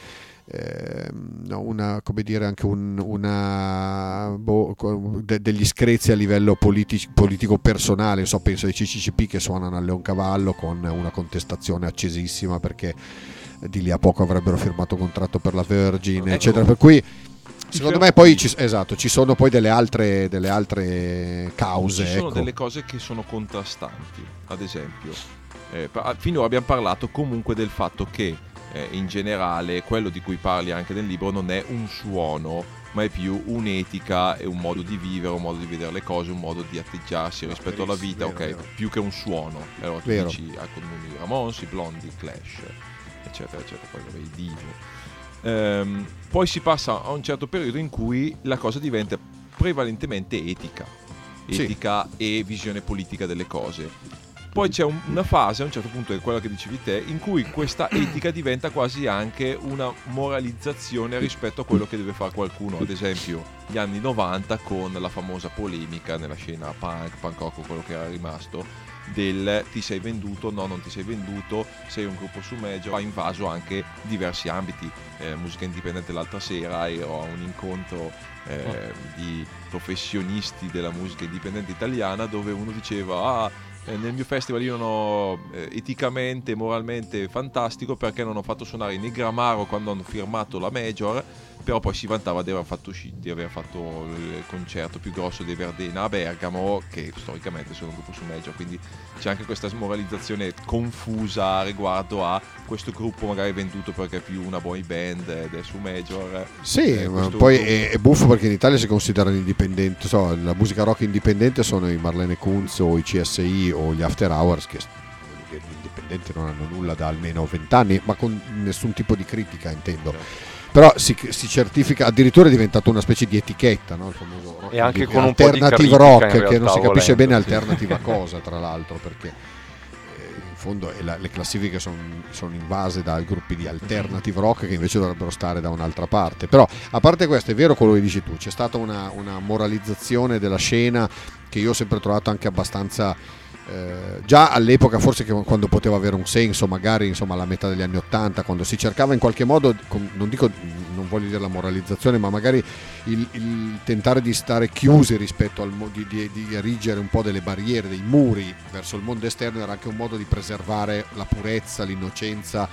no, una, come dire, anche un- una, boh, de- degli screzi a livello politi- politico personale, so, penso ai CCCP che suonano al Leoncavallo con una contestazione accesissima perché di lì a poco avrebbero firmato contratto per la Virgin, Ecco. eccetera. Per cui secondo me poi ci, esatto, ci sono poi delle altre, delle altre cause. Ci sono ecco. delle cose che sono contrastanti, ad esempio. eh, finora abbiamo parlato comunque del fatto che eh, in generale quello di cui parli anche nel libro non è un suono, ma è più un'etica e un modo di vivere, un modo di vedere le cose, un modo di atteggiarsi rispetto alla vita, verissimo, ok? vero, vero. Più che un suono. Allora tu Vero. dici a comuni i Ramones, i Blondi, Clash, eccetera, eccetera, poi vabbè, i Divo. Ehm, poi si passa a un certo periodo in cui la cosa diventa prevalentemente etica, Sì. etica e visione politica delle cose. Poi c'è un- una fase, a un certo punto è quella che dicevi te, in cui questa etica diventa quasi anche una moralizzazione rispetto a quello che deve fare qualcuno. Ad esempio, gli anni 90 con la famosa polemica nella scena punk, punk rock quello che era rimasto, del ti sei venduto, no non ti sei venduto, sei un gruppo su major, ha invaso anche diversi ambiti. Eh, musica indipendente l'altra sera ero a un incontro eh, di professionisti della musica indipendente italiana dove uno diceva ah eh, nel mio festival io non ho eh, eticamente moralmente fantastico perché non ho fatto suonare né Gramaro quando hanno firmato la major però poi si vantava di aver fatto, usci- di aver fatto il concerto più grosso dei Verdena a Bergamo che storicamente sono un gruppo su major quindi c'è anche questa smoralizzazione confusa riguardo a questo gruppo magari venduto perché è più una boy band ed è su major Sì, Eh, ma poi è, è buffo perché in Italia si considerano indipendenti, so, la musica rock indipendente sono i Marlene Kunz o i CSI o gli After Hours che indipendenti non hanno nulla da almeno 20 anni, ma con nessun tipo di critica intendo. Certo. Però si, si certifica, addirittura è diventato una specie di etichetta, no? il famoso E anche con un alternative rock, in che non realtà, si capisce volendo, bene sì. alternativa cosa, tra l'altro, perché eh, in fondo la- le classifiche son- sono invase da gruppi di alternative rock che invece dovrebbero stare da un'altra parte. Però, a parte questo, è vero quello che dici tu, c'è stata una, una moralizzazione della scena che io ho sempre trovato anche abbastanza. Eh, già all'epoca forse quando poteva avere un senso magari insomma alla metà degli anni 80 quando si cercava in qualche modo non dico non voglio dire la moralizzazione ma magari il, il tentare di stare chiusi rispetto al di, di, di erigere un po' delle barriere dei muri verso il mondo esterno era anche un modo di preservare la purezza l'innocenza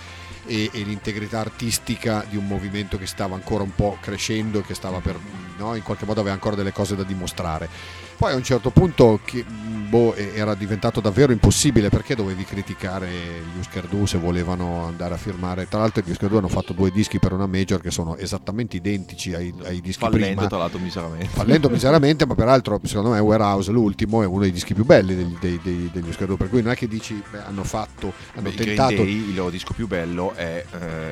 e, e l'integrità artistica di un movimento che stava ancora un po' crescendo e che stava per no, in qualche modo aveva ancora delle cose da dimostrare. Poi a un certo punto che, boh, era diventato davvero impossibile perché dovevi criticare gli Husker Du se volevano andare a firmare. Tra l'altro gli Husker Du hanno fatto due dischi per una major che sono esattamente identici ai, ai dischi fallendo prima. tra l'altro miseramente Fallendo miseramente, ma peraltro secondo me Warehouse, l'ultimo, è uno dei dischi più belli degli, dei, dei, degli Husker Du. Per cui non è che dici beh, hanno fatto, hanno Beh, tentato. Day, il loro disco più bello è eh,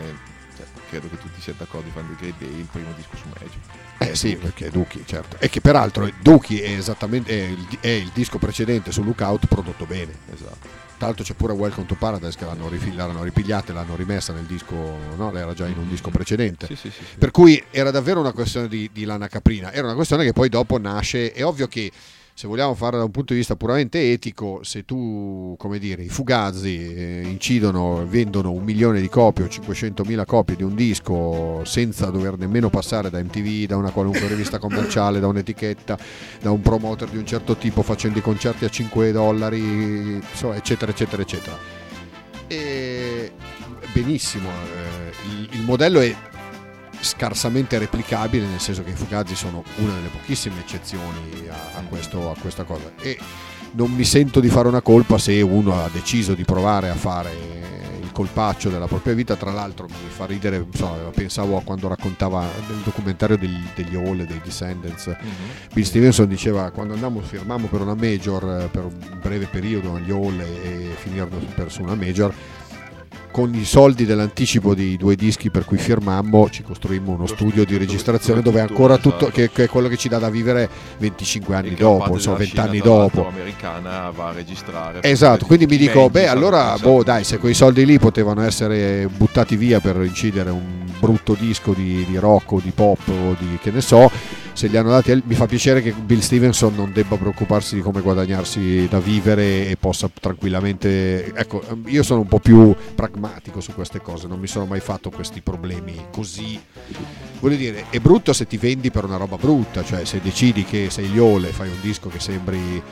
cioè, credo che tutti siate d'accordo fan di Green Day il primo disco su Magic Eh sì, perché Duki, certo. E che peraltro Duki è esattamente è il, è il disco precedente su Lookout prodotto bene. esatto Tra l'altro c'è pure Welcome to Paradise che l'hanno, rifi- l'hanno ripigliata e l'hanno rimessa nel disco, no? Era già in un disco precedente. sì sì, sì. Per cui era davvero una questione di, di lana caprina, era una questione che poi dopo nasce, è ovvio che se vogliamo fare da un punto di vista puramente etico, se tu, come dire, i fugazzi eh, incidono, vendono un milione di copie o 500.000 copie di un disco senza dover nemmeno passare da MTV, da una qualunque rivista commerciale, da un'etichetta, da un promoter di un certo tipo facendo i concerti a 5 dollari, insomma, eccetera, eccetera, eccetera. E benissimo, eh, il, il modello è scarsamente replicabile, nel senso che i Fugazi sono una delle pochissime eccezioni a, a, questo, a, questa cosa. E non mi sento di fare una colpa se uno ha deciso di provare a fare il colpaccio della propria vita. Tra l'altro mi fa ridere, insomma, pensavo a quando raccontava nel documentario degli, degli Hall, dei Descendants. Mm-hmm. Bill Stevenson diceva quando andammo, firmammo per una major eh, per un breve periodo agli Hall e, e finirono per su una major con i soldi dell'anticipo di due dischi per cui firmammo ci costruimmo uno studio di registrazione dove, ancora tutto esatto. che, che, è quello che ci dà da vivere 25 anni dopo insomma 20 anni dopo americana va a registrare esatto quindi mi dico beh allora boh dai se quei soldi lì potevano essere buttati via per incidere un brutto disco di, di rock o di pop o di che ne so se li hanno dati mi fa piacere che Bill Stevenson non debba preoccuparsi di come guadagnarsi da vivere e possa tranquillamente ecco io sono un po' più pragmatico su queste cose non mi sono mai fatto questi problemi così. Voglio dire è brutto se ti vendi per una roba brutta cioè se decidi che sei Liole fai un disco che sembri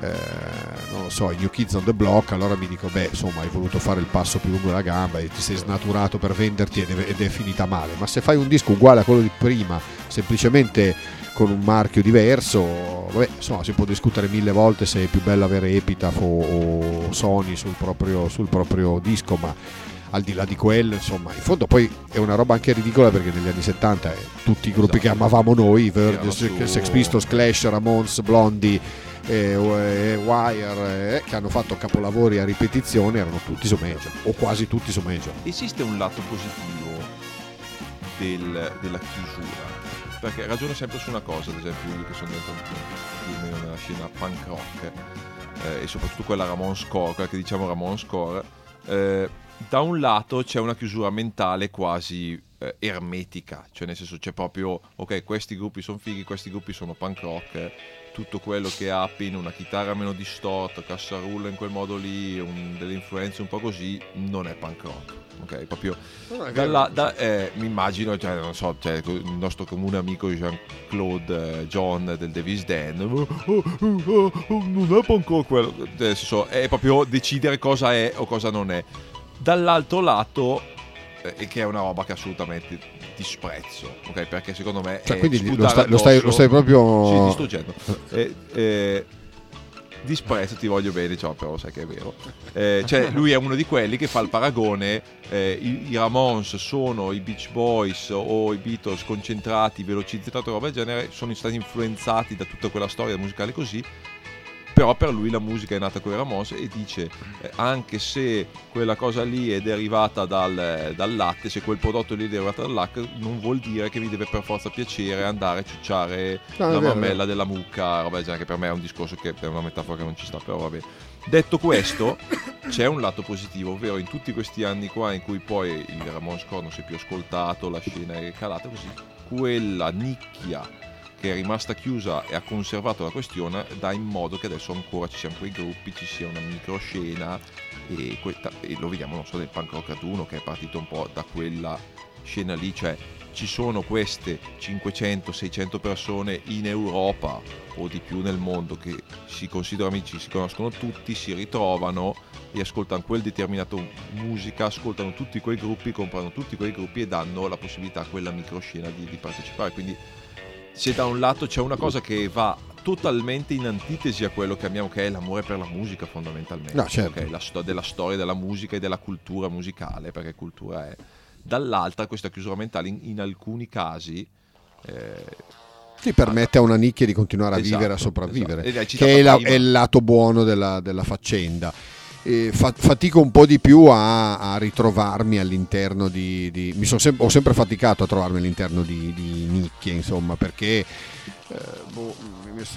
eh, non lo so, New Kids on the Block, allora mi dico, beh, insomma, hai voluto fare il passo più lungo della gamba e ti sei snaturato per venderti ed è, ed è finita male. Ma se fai un disco uguale a quello di prima, semplicemente con un marchio diverso, vabbè, insomma, si può discutere mille volte se è più bello avere Epitaph o, o Sony sul proprio, sul proprio disco, ma al di là di quello, insomma, in fondo poi è una roba anche ridicola perché negli anni 70 eh, tutti i gruppi esatto. che amavamo noi, Virgin, Sex Pistols, Clash, Ramones, Blondie, e, Wire eh, che hanno fatto capolavori a ripetizione erano tutti su major o quasi tutti su major esiste un lato positivo del, della chiusura? Perché ragiono sempre su una cosa ad esempio io che sono dentro più o meno nella scena punk rock eh, e soprattutto quella Ramon Score quella che diciamo Ramon Score eh, da un lato c'è una chiusura mentale quasi eh, ermetica, cioè nel senso c'è proprio, ok, questi gruppi sono fighi, questi gruppi sono punk rock, tutto quello che ha appena una chitarra meno distorta, cassarulla in quel modo lì, un, delle influenze un po' così, non è punk rock. Ok, proprio dalla, da, eh, mi immagino, cioè, non so, cioè, il nostro comune amico Jean-Claude eh, John del Davis Den, oh, oh, oh, oh, non è punk rock quello, nel senso, è proprio decidere cosa è o cosa non è. Dall'altro lato, eh, che è una roba che assolutamente disprezzo, ok? Perché secondo me cioè, quindi lo, sta, lo, stai, lo, stai, proprio sì, distruggendo. Eh, eh, disprezzo, ti voglio bene, cioè, però sai che è vero. Eh, cioè, lui è uno di quelli che fa il paragone, eh, i, i, Ramones sono i Beach Boys o i Beatles concentrati, velocizzati, roba del genere, sono stati influenzati da tutta quella storia musicale così, però per lui la musica è nata con i Ramos e dice eh, anche se quella cosa lì è derivata dal, dal, latte, se quel prodotto lì è derivato dal latte, non vuol dire che mi deve per forza piacere andare a ciucciare no, la mammella della mucca, roba del genere, che per me è un discorso che è una metafora che non ci sta, però vabbè. Detto questo, c'è un lato positivo, ovvero in tutti questi anni qua in cui poi il Ramon Score non si è più ascoltato, la scena è calata così, quella nicchia che è rimasta chiusa e ha conservato la questione dà in modo che adesso ancora ci siano quei gruppi, ci sia una microscena e, e lo vediamo non so nel punk rock ad uno che è partito un po' da quella scena lì, cioè ci sono queste 500-600 persone in Europa o di più nel mondo che si considerano amici, si conoscono tutti, si ritrovano e ascoltano quel determinato musica, ascoltano tutti quei gruppi, comprano tutti quei gruppi e danno la possibilità a quella microscena di, di partecipare. Quindi se da un lato c'è una cosa che va totalmente in antitesi a quello che abbiamo che è l'amore per la musica fondamentalmente no, certo. okay? la sto- della storia della musica e della cultura musicale perché cultura è dall'altra questa chiusura mentale in, in alcuni casi eh, ti permette a una nicchia di continuare a esatto, vivere, a sopravvivere, esatto. che è, la, è, il lato buono della, della faccenda eh, fa, fatico un po' di più a, a ritrovarmi all'interno di... di mi sem- ho sempre faticato a trovarmi all'interno di, di nicchie, insomma, perché eh, boh,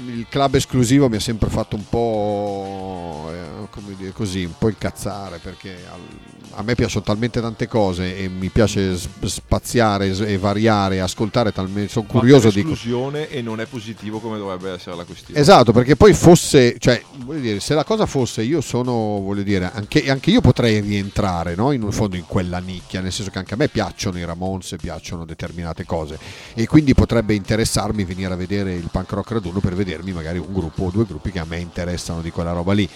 il club esclusivo mi ha sempre fatto un po' eh, come dire così, un po' incazzare perché a me piacciono talmente tante cose e mi piace spaziare e variare, ascoltare talmente, sono curioso di... esclusione e non è positivo come dovrebbe essere la questione. Esatto, perché poi fosse, cioè, voglio dire, se la cosa fosse io sono, voglio dire, anche, anche io potrei rientrare, no? In un fondo in quella nicchia, nel senso che anche a me piacciono i Ramones, piacciono determinate cose e quindi potrebbe interessarmi venire a vedere il punk rock raduno per vedermi magari un gruppo o due gruppi che a me interessano di quella roba lì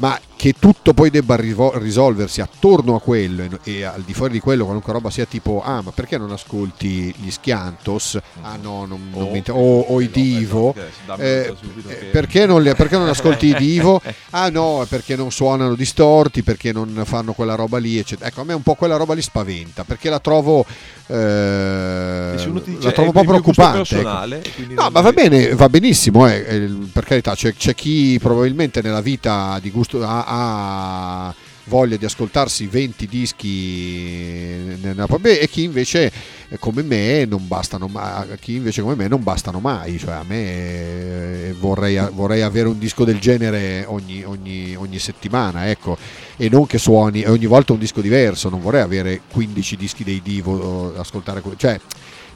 ma che tutto poi debba risolversi attorno a quello e, e, al di fuori di quello qualunque roba sia tipo ah ma perché non ascolti gli Schiantos? Ah no non, non oh, o, o, i Divo. eh, eh, perché, non li, perché, non ascolti i Divo? Ah no perché non suonano distorti perché non fanno quella roba lì eccetera ecco a me un po' quella roba li spaventa perché la trovo eh, dice, la trovo un po' preoccupante ecco. no ma va bene va benissimo eh, per carità c'è, c'è chi probabilmente nella vita di gusto ha, ha voglia di ascoltarsi 20 dischi nella, e chi invece come me non bastano mai, chi invece come me non bastano mai, cioè a me eh, vorrei, vorrei avere un disco del genere ogni, ogni, ogni, settimana, ecco, e non che suoni ogni volta un disco diverso, non vorrei avere 15 dischi dei Divo, ascoltare, cioè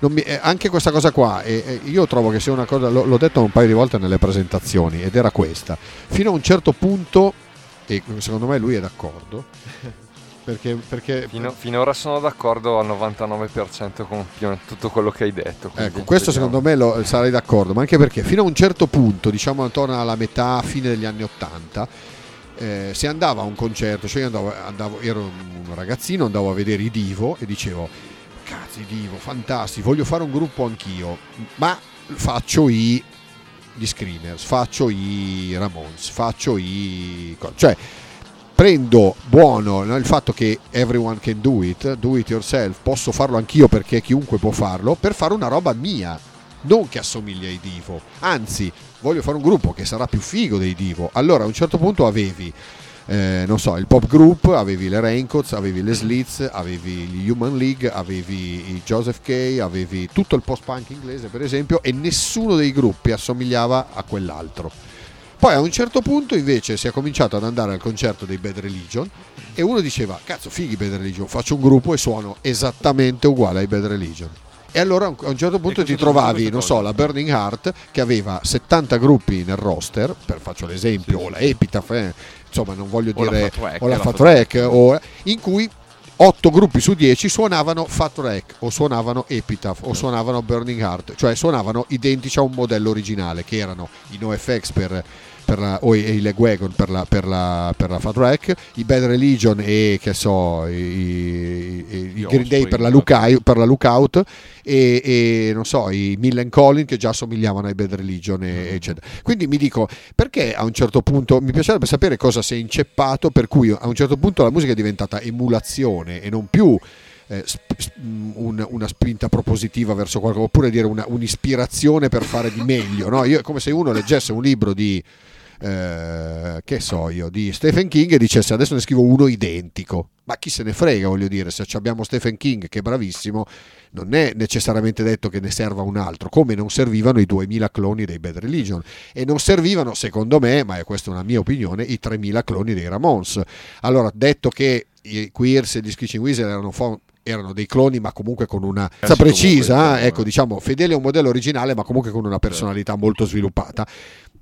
mi, eh, anche questa cosa qua, eh, io trovo che sia una cosa, l'ho detto un paio di volte nelle presentazioni, ed era questa, fino a un certo punto e secondo me lui è d'accordo. Perché, perché Fino, finora sono d'accordo al 99% con tutto quello che hai detto. Ecco, questo secondo me lo, sarei d'accordo, ma anche perché fino a un certo punto, diciamo attorno alla metà, fine degli anni 80, eh, se andava a un concerto, cioè io andavo, andavo, ero un ragazzino, andavo a vedere i Divo e dicevo, cazzo i Divo, fantastici, voglio fare un gruppo anch'io, ma faccio i gli screamers, faccio i Ramones, faccio i... cioè prendo buono no, il fatto che everyone can do it, do it yourself, posso farlo anch'io perché chiunque può farlo, per fare una roba mia, non che assomiglia ai Divo, anzi voglio fare un gruppo che sarà più figo dei Divo, allora a un certo punto avevi eh, non so, il pop group, avevi le Raincoats, avevi le Slits, avevi gli Human League, avevi i Joseph K, avevi tutto il post-punk inglese per esempio e nessuno dei gruppi assomigliava a quell'altro. Poi a un certo punto invece si è cominciato ad andare al concerto dei Bad Religion e uno diceva, cazzo fighi Bad Religion, faccio un gruppo e suono esattamente uguale ai Bad Religion. E allora a un certo punto ti trovavi, non so, la Burning Heart che aveva 70 gruppi nel roster, per faccio l'esempio, sì, o la Epitaph, eh, insomma non voglio o dire la o la Fat Track, o, in cui 8 gruppi su 10 suonavano Fat Track o suonavano Epitaph o suonavano Burning Heart, cioè suonavano identici a un modello originale che erano i NoFX per per la, o i, Legwagon per la, per, la, per la Fat Rack, i Bad Religion e che so, i, i, i Green Day per la, lookout, per la Lookout e, e, non so, i Millen Collin che già somigliavano ai Bad Religion e, mm. eccetera. Quindi mi dico, perché a un certo punto mi piacerebbe sapere cosa si è inceppato per cui a un certo punto la musica è diventata emulazione e non più eh, sp- un, una spinta propositiva verso qualcosa, oppure dire una, un'ispirazione per fare di meglio. No? Io, è come se uno leggesse un libro di eh, che so io, di Stephen King e dicesse adesso ne scrivo uno identico. Ma chi se ne frega, voglio dire, se abbiamo Stephen King che è bravissimo, non è necessariamente detto che ne serva un altro, come non servivano i 2000 cloni dei Bad Religion e non servivano, secondo me, ma è questa una mia opinione, i 3000 cloni dei Ramones. Allora, detto che i Queers e gli Screeching Wizard erano erano dei cloni ma comunque con una eh, precisa, comunque, ecco diciamo fedele a un modello originale ma comunque con una personalità molto sviluppata.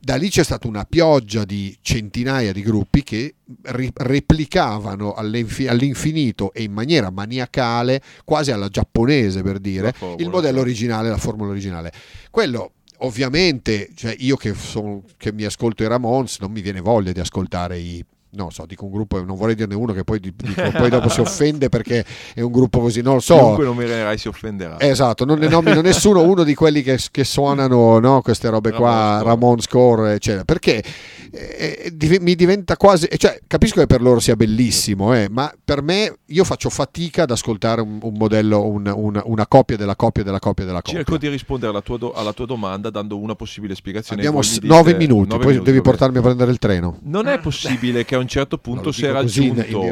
Da lì c'è stata una pioggia di centinaia di gruppi che ri- replicavano all'infinito e in maniera maniacale, quasi alla giapponese per dire, il modello originale, la formula originale. Quello ovviamente, cioè io che, sono, che mi ascolto i Ramones, non mi viene voglia di ascoltare i no so, dico un gruppo, non vorrei dirne uno che poi, dico, poi dopo si offende perché è un gruppo così, non lo so. Chiunque nominerai si offenderà. Esatto, non ne nomino nessuno, uno di quelli che, che suonano no, queste robe qua, Ramon Score, eccetera, perché eh, eh mi diventa quasi, cioè capisco che per loro sia bellissimo, eh, ma per me io faccio fatica ad ascoltare un, un modello, un, un, una copia della copia della copia della copia. Cerco di rispondere alla tua, do, alla tua domanda dando una possibile spiegazione. Abbiamo nove minuti, nove poi minuti, devi portarmi a prendere il treno. Non è possibile che un certo punto si è raggiunto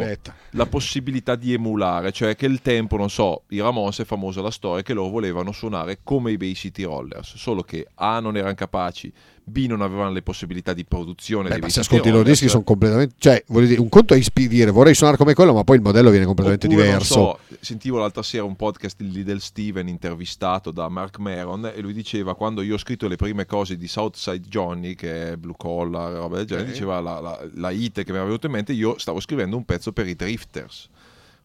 la possibilità di emulare, cioè che il tempo, non so, i Ramones è famosa la storia che loro volevano suonare come i Bay City Rollers, solo che A non erano capaci, B non avevano le possibilità di produzione. Beh, ma se ascolti i loro dischi sono completamente. Cioè, voglio dire, un conto è ispi- dire vorrei suonare come quello, ma poi il modello viene completamente Oppure, diverso. so, sentivo l'altra sera un podcast di Little Steven intervistato da Mark Maron e lui diceva quando io ho scritto le prime cose di Southside Johnny che è Blue Collar roba del genere Ok. diceva la, la, la hit che mi aveva venuto in mente io stavo scrivendo un pezzo per i Drifters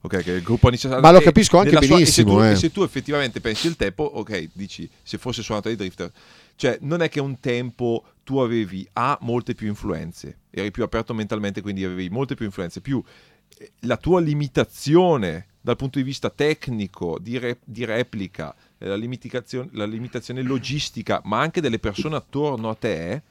ok che il gruppo anni 60 Ma lo capisco anche nella sua- benissimo, e se, tu, eh. e se tu effettivamente pensi il tempo ok dici se fosse suonato dai Drifters cioè non è che un tempo tu avevi A molte più influenze eri più aperto mentalmente quindi avevi molte più influenze più eh, la tua limitazione dal punto di vista tecnico, di, re- di replica, la, limitazione, la limitazione logistica, ma anche delle persone attorno a te,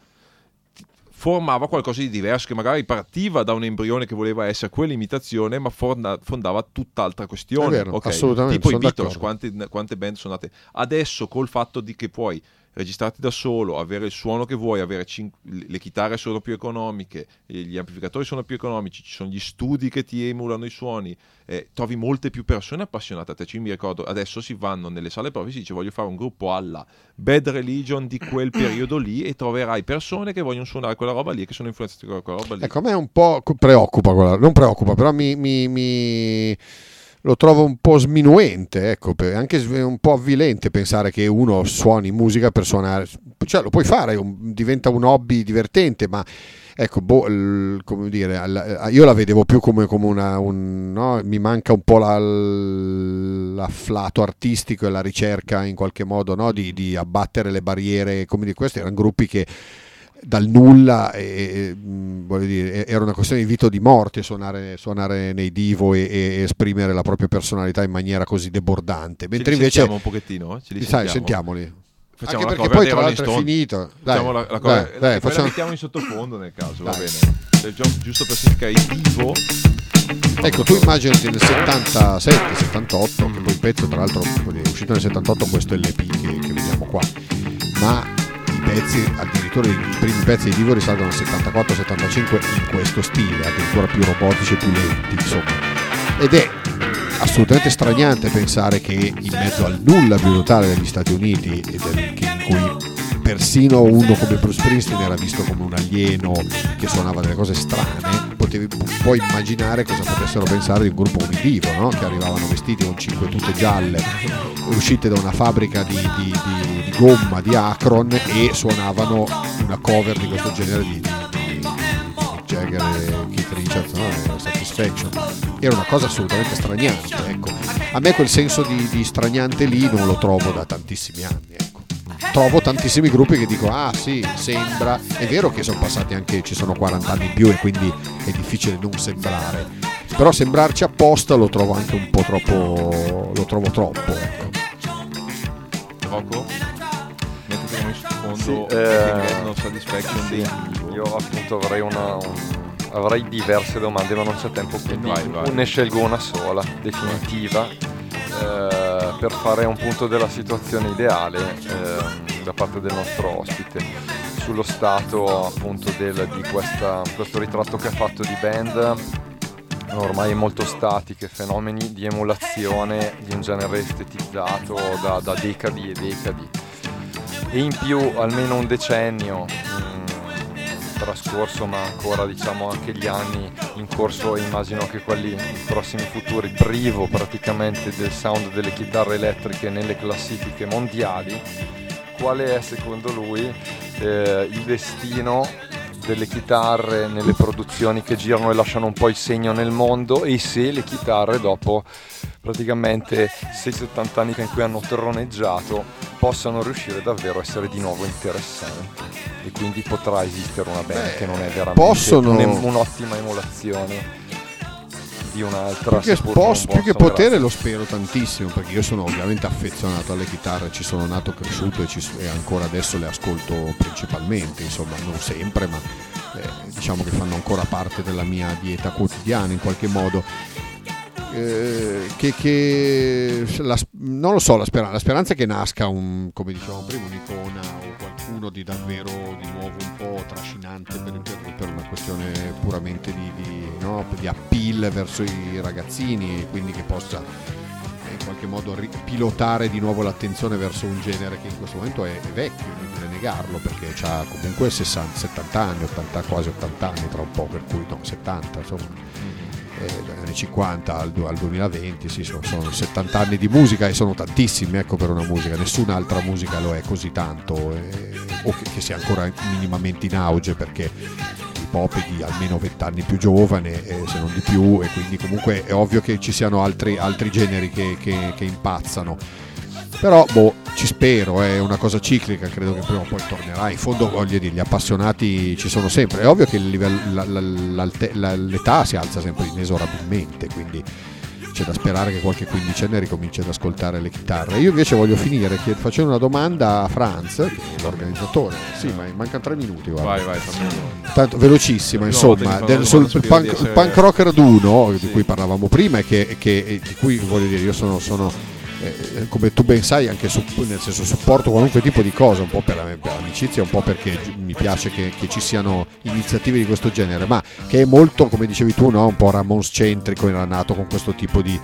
formava qualcosa di diverso che magari partiva da un embrione che voleva essere quell'imitazione ma fonda- fondava tutt'altra questione. È vero, ok? assolutamente, tipo i Beatles quante, quante band sono nate? Adesso col fatto di che puoi registrarti da solo, avere il suono che vuoi, avere cin- le chitarre sono più economiche, eh, gli amplificatori sono più economici, ci sono gli studi che ti emulano i suoni, eh, trovi molte più persone appassionate a te. Cioè, io mi ricordo, adesso si vanno nelle sale prove e si dice voglio fare un gruppo alla Bad Religion di quel periodo lì e troverai persone che vogliono suonare quella roba lì e che sono influenzate da quella roba lì. Ecco, a me un po' preoccupa, quella- non preoccupa, però mi, mi- mi- lo trovo un po' sminuente, ecco, anche un po' avvilente pensare che uno suoni musica per suonare, cioè lo puoi fare, diventa un hobby divertente, ma ecco, boh, come dire, io la vedevo più come, come una, un, no? mi manca un po' la- l'afflato artistico e la ricerca in qualche modo no? di, di abbattere le barriere, come di questi erano gruppi che dal nulla e, voglio dire, era una questione di vita o di morte suonare, suonare nei divo e, e esprimere la propria personalità in maniera così debordante mentre li invece sentiamo un pochettino? Ce li sai, sentiamo? sentiamoli Facciamo anche la perché poi tra l'altro è finito dai, Facciamo la, la dai, cover- dai, e poi la facciamo- mettiamo in sottofondo nel caso, va Dai. bene. Cioè, giusto per significare il vivo. Ecco, tu immaginati nel 77, 78, che poi il pezzo tra l'altro è uscito nel 78 questo LP che, che vediamo qua, ma pezzi, addirittura i primi pezzi di Divo risalgono al 74-75 in questo stile, addirittura più robotici e più lenti, insomma. Ed è assolutamente straniante pensare che in mezzo al nulla più totale degli Stati Uniti, del- che- in cui persino uno come Bruce Springsteen era visto come un alieno che suonava delle cose strane, potevi puoi immaginare cosa potessero pensare di un gruppo come no? che arrivavano vestiti con cinque tute gialle, uscite da una fabbrica di, di- di- di gomma di Akron e suonavano una cover di questo genere di, Jagger e Keith Richards, no? E Satisfaction. Era una cosa assolutamente straniante. Ecco. A me quel senso di, di straniante lì non lo trovo da tantissimi anni. Trovo tantissimi gruppi che dico, ah sì, sembra, è vero che sono passati anche, ci sono 40 anni in più e quindi è difficile non sembrare, però sembrarci apposta lo trovo anche un po' troppo, lo trovo troppo. Ecco. Rocco? Mentre in Sì, eh, Get No Satisfaction dei Divo. Io appunto avrei una. un- avrei diverse domande, ma non c'è tempo, quindi Vai, vai. ne scelgo una sola, definitiva, eh, per fare un punto della situazione ideale ehm, da parte del nostro ospite. Sullo stato appunto del- di questa- questo ritratto che ha fatto di band ormai molto statiche, fenomeni di emulazione di un genere estetizzato da, da decadi e decadi. E in più almeno un decennio mm, trascorso ma ancora diciamo anche gli anni in corso e immagino che quelli prossimi futuri privo praticamente del sound delle chitarre elettriche nelle classifiche mondiali quale è secondo lui eh, il destino delle chitarre nelle produzioni che girano e lasciano un po' il segno nel mondo e se le chitarre dopo praticamente 6-70 anni in cui hanno troneggiato possano riuscire davvero a essere di nuovo interessanti e quindi potrà esistere una band Beh, che non è veramente possono- un- un'ottima emulazione di un'altra Più che, seppur non pos- più che potere grazie. lo spero tantissimo perché io sono ovviamente affezionato alle chitarre, ci sono nato, cresciuto e, ci e ancora adesso le ascolto principalmente, insomma non sempre ma eh, diciamo che fanno ancora parte della mia dieta quotidiana in qualche modo. Eh, che, che la non lo so, la, speran- la speranza è che nasca un, come dicevamo prima, un'icona o qualcuno di davvero di nuovo un po' trascinante per, per- per una questione puramente di, di, no, di appeal verso i ragazzini e quindi che possa in in qualche modo pilotare di nuovo l'attenzione verso un genere che in questo momento è, è vecchio, inutile negarlo, perché ha comunque 60, 70 anni, 80, quasi 80 anni tra un po', per cui no, 70 insomma. Eh, dagli anni 50 al, du- al 2020 sì, sono, sono 70 anni di musica e sono tantissimi ecco, per una musica, nessun'altra musica lo è così tanto eh, o che, che sia ancora minimamente in auge perché hip hop è di almeno 20 anni più giovane eh, se non di più e quindi comunque è ovvio che ci siano altri, altri generi che, che- che impazzano però boh, ci spero, è una cosa ciclica, credo che prima o poi tornerà. In fondo voglio dire, gli appassionati ci sono sempre. È ovvio che il livello- la- la- l'età si alza sempre inesorabilmente, quindi c'è da sperare che qualche quindicenne ricominci ad ascoltare le chitarre. Io invece voglio finire facendo una domanda a Franz, che è l'organizzatore. Sì, ma mancano tre minuti, guarda. Vai, vai, Tanto velocissima, insomma, del- sul punk, di essere- punk rock raduno di Sì. cui parlavamo prima e che, che- di cui voglio dire, io sono, sono, eh, come tu ben sai, anche su, nel senso supporto qualunque tipo di cosa, un po' per, per amicizia, un po' perché mi piace che, che ci siano iniziative di questo genere, ma che è molto, come dicevi tu, no? un po' Ramones centrico, era nato con questo tipo di,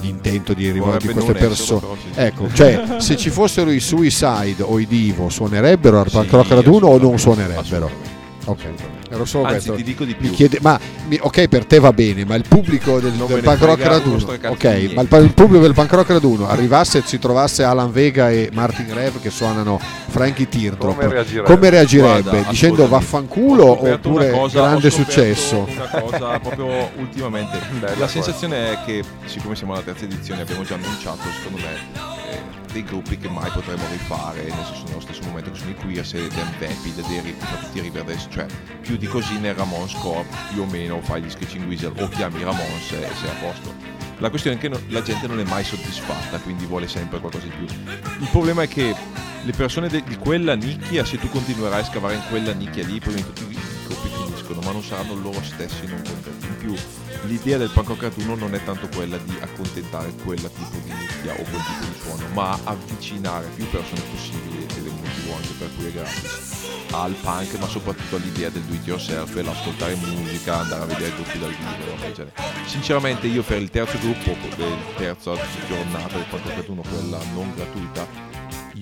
intento di di Vorrebbe queste persone. Ecco, cioè, se ci fossero i Suicide o i Divo, suonerebbero al punk rock raduno o non suonerebbero? Ok, ero solo Anzi, questo. ti dico di Mi più. chiede, ma mi- ok, per te va bene, ma il pubblico del, Non del punk rock raduno, ok, ma il, il pubblico del punk rock raduno arrivasse e si trovasse Alan Vega e Martin Rev che suonano Frankie Teardrop, Come reagirebbe? come reagirebbe? Guarda, Dicendo vaffanculo oppure cosa- grande successo? Una cosa proprio ultimamente. Bella La sensazione è che, siccome siamo alla terza edizione, abbiamo già annunciato, secondo me, eh, dei gruppi che mai potremo rifare, nel senso nello stesso momento che sono i Queers e Dan Vapid, dei ri- tutti i Riverdance, cioè più di così nel Ramones Core, più o meno fai gli Sketching Wizard o chiami i Ramones e sei a posto. La questione è che no- la gente non è mai soddisfatta, quindi vuole sempre qualcosa di più. Il problema è che le persone de- di quella nicchia, se tu continuerai a scavare in quella nicchia lì, poi tutti i finiscono, ma non saranno loro stessi non contenti. In più, l'idea del punk rock non è tanto quella di accontentare quel tipo di nicchia o quel tipo di suono, ma avvicinare più persone possibili, ed è il motivo anche per cui è gratis, al punk, ma soprattutto all'idea del do it yourself, e l'ascoltare musica, andare a vedere gruppi dal vivo. Sinceramente io per il terzo gruppo, del terza giornata del punk rock raduno, quella non gratuita,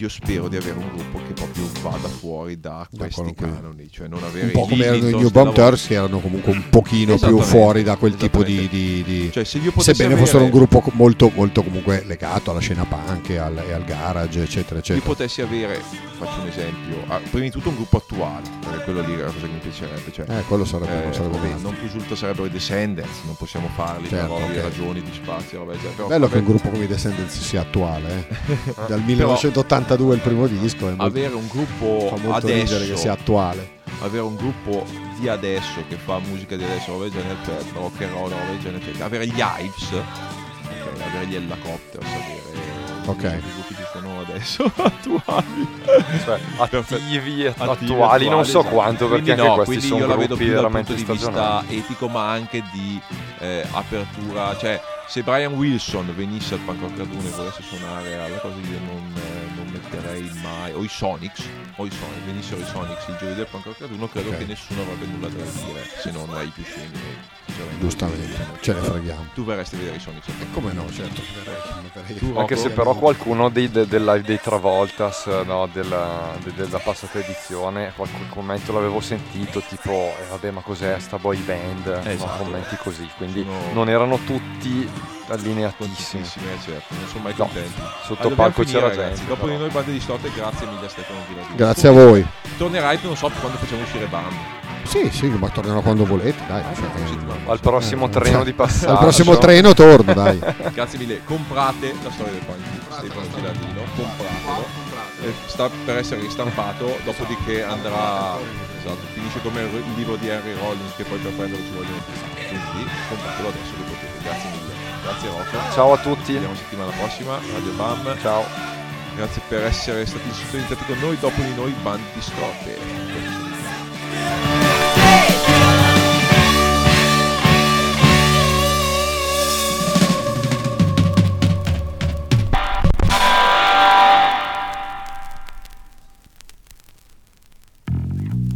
io spero di avere un gruppo che proprio vada fuori da questi canoni, cioè non avere Un po' come erano i New Bomb. Turks che erano comunque un pochino più fuori da quel tipo di, di- di- Cioè, se io sebbene avere- fossero un gruppo molto, molto comunque legato alla scena punk e al, e al garage eccetera io eccetera potessi avere, faccio un esempio, prima di tutto un gruppo attuale, perché quello lì è la cosa che mi piacerebbe, cioè, eh, quello sarebbe, eh, non sarebbe vabbè, non più risulta sarebbero i Descendants, non possiamo farli Certo, per ovvie ok. ragioni di spazio, vabbè, cioè, però, Bello che un vabbè, gruppo come i Descendants sia attuale, eh. dal 1982 il primo disco, è molto, avere un gruppo fa molto ridere che sia adesso, attuale. avere un gruppo di adesso che fa musica di adesso, roba del genere, cioè rock and roll, roba del genere, cioè, avere gli Hives, ok, avere gli Helicopters, avere Ok. i gruppi che sono adesso attuali. Cioè, attivi Attivi, attuali, non so esatto. quanto, perché Quindi anche no, questi quindi sono io la vedo gruppi più dal veramente punto di stagionali. vista etico ma anche di eh, apertura cioè se Brian Wilson venisse al Punk Rock Raduno e volesse suonare alla cosa io non, eh, non metterei mai o i Sonics o i Sonics venissero i Sonics il giovedì del Punk Rock Raduno credo Ok. che nessuno avrebbe nulla da dire se non ai più scemi sinceramente. Giustamente, ce ne freghiamo. tu verresti a vedere i Sonics E come no, certo, verrei, verrei. Tu, Anche se però qualcuno dei, de- del live dei Travoltas no, della, de- della passata edizione, qualche commento l'avevo sentito tipo eh, vabbè ma cos'è sta boy band, no, Esatto. commenti così, quindi Sono- non erano tutti allineatissimi. Eh, certo, non sono mai No, contenti. Sotto Ah, dobbiamo palco finire, c'era ragazzi. gente. Dopo però. di noi bande di storte, grazie mille a Stefano Viladini. Grazie a voi. Tornerai, non so quando facciamo uscire band. Sì, sì, ma tornerò quando volete, dai. Ah, cioè, Al prossimo Eh, treno cioè, di passaggio. Al prossimo treno torno, dai. Grazie mille, comprate la storia del Stefano Gilardino, compratelo. Eh, sta per essere ristampato, dopodiché andrà, esatto, finisce come il libro di Henry Rollins che poi per prenderlo ci vogliono più. Quindi compratelo adesso che potete. Grazie mille. Grazie Rocca. Ciao a tutti. Ci vediamo settimana prossima. Radio Bam. Ciao. Grazie per essere stati sintonizzati con noi dopo di noi Banti Scotte.